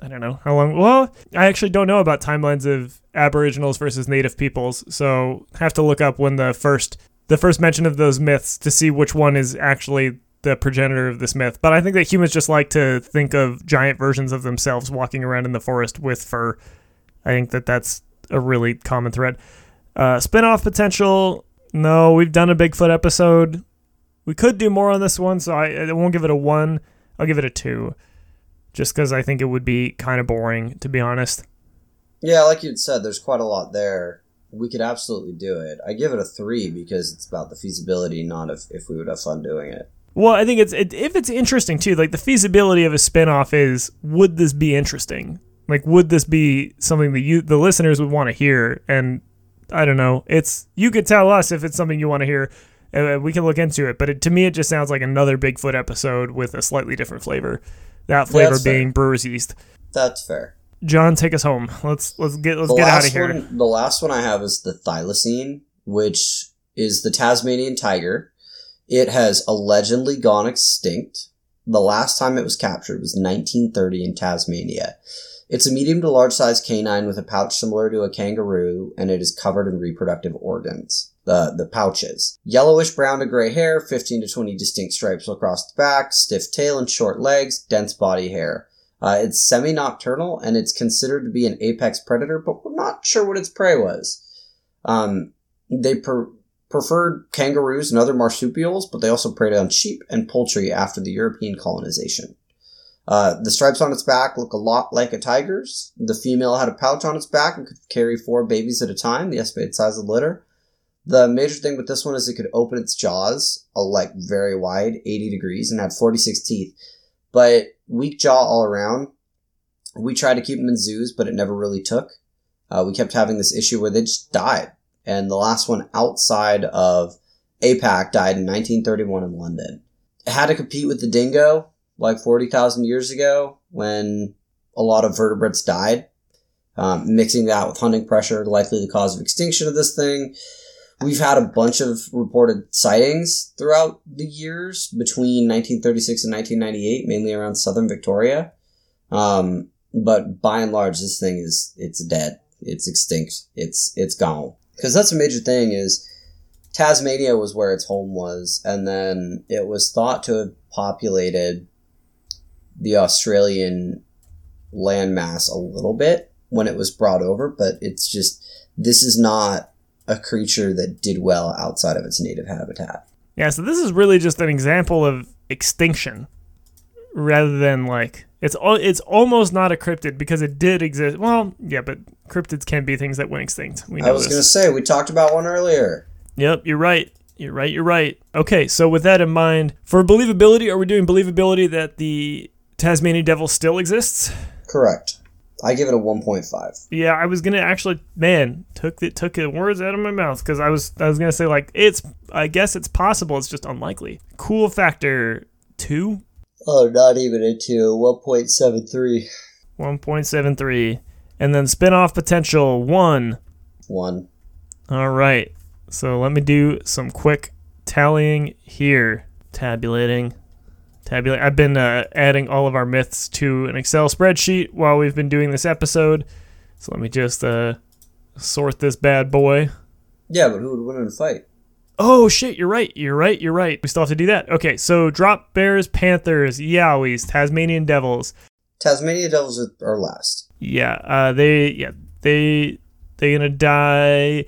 I don't know how long. Well, I actually don't know about timelines of Aboriginals versus Native peoples, so have to look up when the first the first mention of those myths to see which one is actually the progenitor of this myth. But I think that humans just like to think of giant versions of themselves walking around in the forest with fur. I think that that's a really common thread. Uh, spin-off potential. No, we've done a Bigfoot episode. We could do more on this one, so I, I won't give it a one. I'll give it a two, just because I think it would be kind of boring, to be honest. Yeah, like you said, there's quite a lot there. We could absolutely do it. I give it a 3 because it's about the feasibility, not if, if we would have fun doing it. Well, I think it's it, if it's interesting too. Like the feasibility of a spin-off is would this be interesting? Like would this be something that you the listeners would want to hear? And I don't know. It's you could tell us if it's something you want to hear. Uh, we can look into it, but it, to me, it just sounds like another Bigfoot episode with a slightly different flavor. That flavor that's fair. being brewer's yeast. That's fair. John, take us home. Let's let's get let's the get out of here. one, the last one I have is the thylacine, which is the Tasmanian tiger. It has allegedly gone extinct. The last time it was captured was 1930 in Tasmania. It's a medium to large size canine with a pouch similar to a kangaroo, and it is covered in reproductive organs. The, the pouches. Yellowish brown to gray hair, 15 to 20 distinct stripes across the back, stiff tail and short legs, dense body hair. Uh, it's semi-nocturnal and it's considered to be an apex predator, but we're not sure what its prey was. Um, they per- preferred kangaroos and other marsupials, but they also preyed on sheep and poultry after the European colonization. Uh, the stripes on its back look a lot like a tiger's. The female had a pouch on its back and could carry four babies at a time, the estimated size of the litter. The major thing with this one is it could open its jaws, uh, like very wide, 80 degrees, and had 46 teeth. But weak jaw all around. We tried to keep them in zoos, but it never really took. Uh, we kept having this issue where they just died. And the last one outside of APAC died in 1931 in London. It had to compete with the dingo like 40,000 years ago when a lot of vertebrates died. Um, mixing that with hunting pressure, likely the cause of extinction of this thing. We've had a bunch of reported sightings throughout the years between 1936 and 1998, mainly around southern Victoria. Um, but by and large, this thing is it's dead. It's extinct. It's it's gone. Because that's a major thing is Tasmania was where its home was, and then it was thought to have populated the Australian landmass a little bit when it was brought over, but it's just this is not a creature that did well outside of its native habitat. Yeah, so this is really just an example of extinction rather than like it's al- it's almost not a cryptid because it did exist. Well, yeah, but cryptids can be things that went extinct. We know I was going to say we talked about one earlier. Yep, you're right. You're right. You're right. Okay, so with that in mind, for believability, are we doing believability that the Tasmanian devil still exists? Correct. I give it a 1.5. Yeah, I was gonna actually, man, took the took the words out of my mouth because I was I was gonna say like it's I guess it's possible, it's just unlikely. Cool factor two, Oh, not even a 2. 1.73. one point seven three, and then spin-off potential one. 1. All right, so let me do some quick tallying here, tabulating. Tabulate. I've been uh, adding all of our myths to an Excel spreadsheet while we've been doing this episode. So let me just uh, sort this bad boy. Yeah, but who would win in a fight? Oh shit, you're right. You're right. You're right. We still have to do that. Okay, so drop bears, panthers, yowies, Tasmanian devils. Tasmania Devils are- last. Yeah, uh, they yeah they They're gonna die.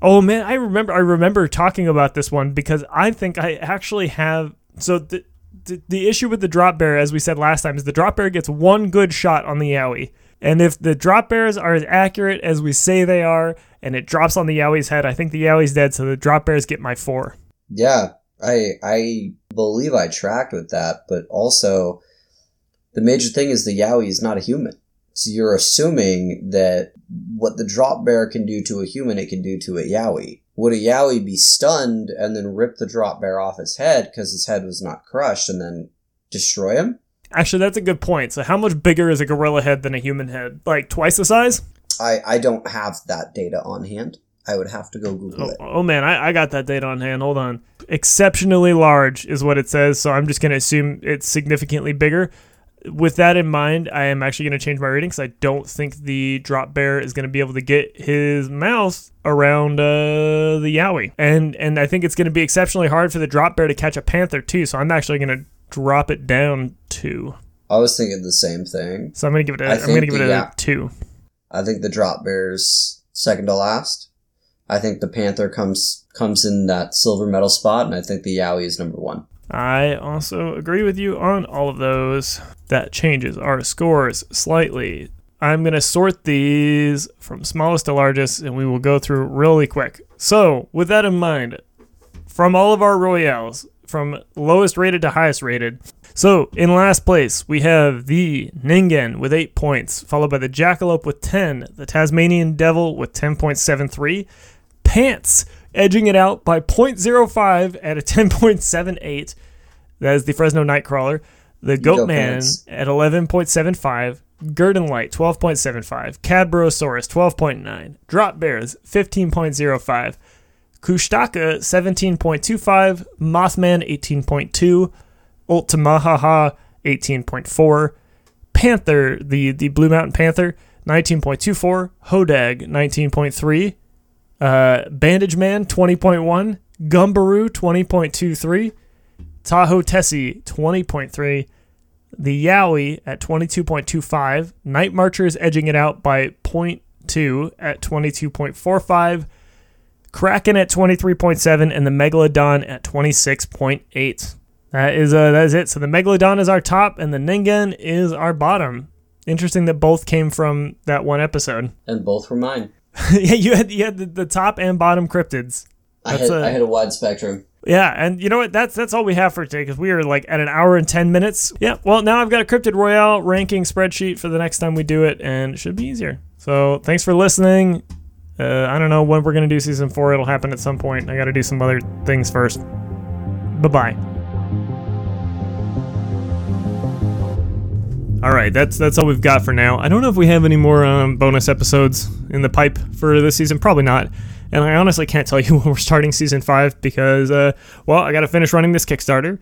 Oh man, I remember I remember talking about this one because I think I actually have. So the the, the issue with the drop bear, as we said last time, is the drop bear gets one good shot on the yowie, and if the drop bears are as accurate as we say they are, and it drops on the yowie's head, I think the yowie's dead. So the drop bears get my four. Yeah, I I believe I tracked with that, but also the major thing is the Yowie is not a human. So you're assuming that what the drop bear can do to a human, it can do to a Yowie. Would a Yowie be stunned and then rip the drop bear off his head because his head was not crushed and then destroy him? Actually, that's a good point. So how much bigger is a gorilla head than a human head? Like twice the size? I, I don't have that data on hand. I would have to go Google Oh, it. oh man, I, I got that data on hand. Hold on. Exceptionally large is what it says, so I'm just going to assume it's significantly bigger. With that in mind, I am actually going to change my rating because I don't think the drop bear is going to be able to get his mouth around uh, the yowie, and and I think it's going to be exceptionally hard for the drop bear to catch a panther too. So I'm actually going to drop it down to. I was thinking the same thing. So I'm going to give it. A, I I'm going to give it the- a yeah. two. I think the drop bear's second to last. I think the panther comes comes in that silver medal spot, and I think the Yowie is number one. I also agree with you on all of those. That changes our scores slightly. I'm going to sort these from smallest to largest and we will go through really quick. So, with that in mind, from all of our Royales, from lowest rated to highest rated. So, in last place, we have the Ningen with 8 points, followed by the Jackalope with 10, the Tasmanian Devil with 10.73, Pants edging it out by 0.05 at a 10.78. That is the Fresno Nightcrawler. The Goatman Pants. at 11.75, Gurdon Light 12.75, Cadborosaurus 12.9, Drop Bears 15.05, Kushtaka 17.25, Mothman 18.2, Altamaha-ha 18.4, Panther, the, the Blue Mountain Panther 19.24, Hodag 19.3, uh, Bandage Man 20.1, Gumberoo 20.23, Tahoe Tessie 20.3, the Yowie at 22.25, Night Marchers edging it out by 0.2 at 22.45, Kraken at 23.7, and the Megalodon at 26.8. That is uh, that is it. So the Megalodon is our top, and the Ningen is our bottom. Interesting that both came from that one episode. And both were mine. yeah, you had you had the, the top and bottom cryptids. I had, a, I had a wide spectrum. Yeah, and you know what? That's that's all we have for today because we are like at an hour and ten minutes. Yeah. Well, now I've got a Cryptid Royale ranking spreadsheet for the next time we do it, and it should be easier. So thanks for listening. Uh, I don't know when we're gonna do season four. It'll happen at some point. I got to do some other things first. Bye bye. All right, that's that's all we've got for now. I don't know if we have any more um, bonus episodes in the pipe for this season. Probably not. And I honestly can't tell you when we're starting season five because, uh, well, I got to finish running this Kickstarter.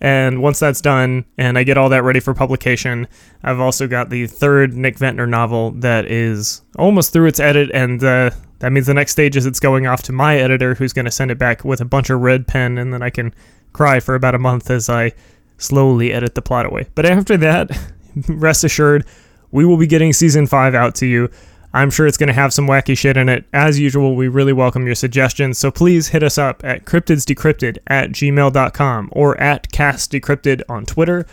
And once that's done and I get all that ready for publication, I've also got the third Nick Ventnor novel that is almost through its edit. And uh, that means the next stage is it's going off to my editor who's going to send it back with a bunch of red pen. And then I can cry for about a month as I slowly edit the plot away. But after that, rest assured, we will be getting season five out to you. I'm sure it's going to have some wacky shit in it. As usual, we really welcome your suggestions, so please hit us up at cryptidsdecrypted at gmail.com or at castdecrypted on Twitter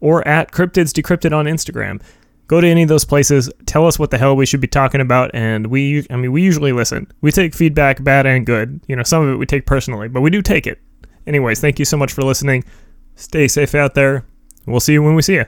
or at cryptidsdecrypted on Instagram. Go to any of those places, tell us what the hell we should be talking about, and we, I mean, we usually listen. We take feedback, bad and good. You know, some of it we take personally, but we do take it. Anyways, thank you so much for listening. Stay safe out there. We'll see you when we see you.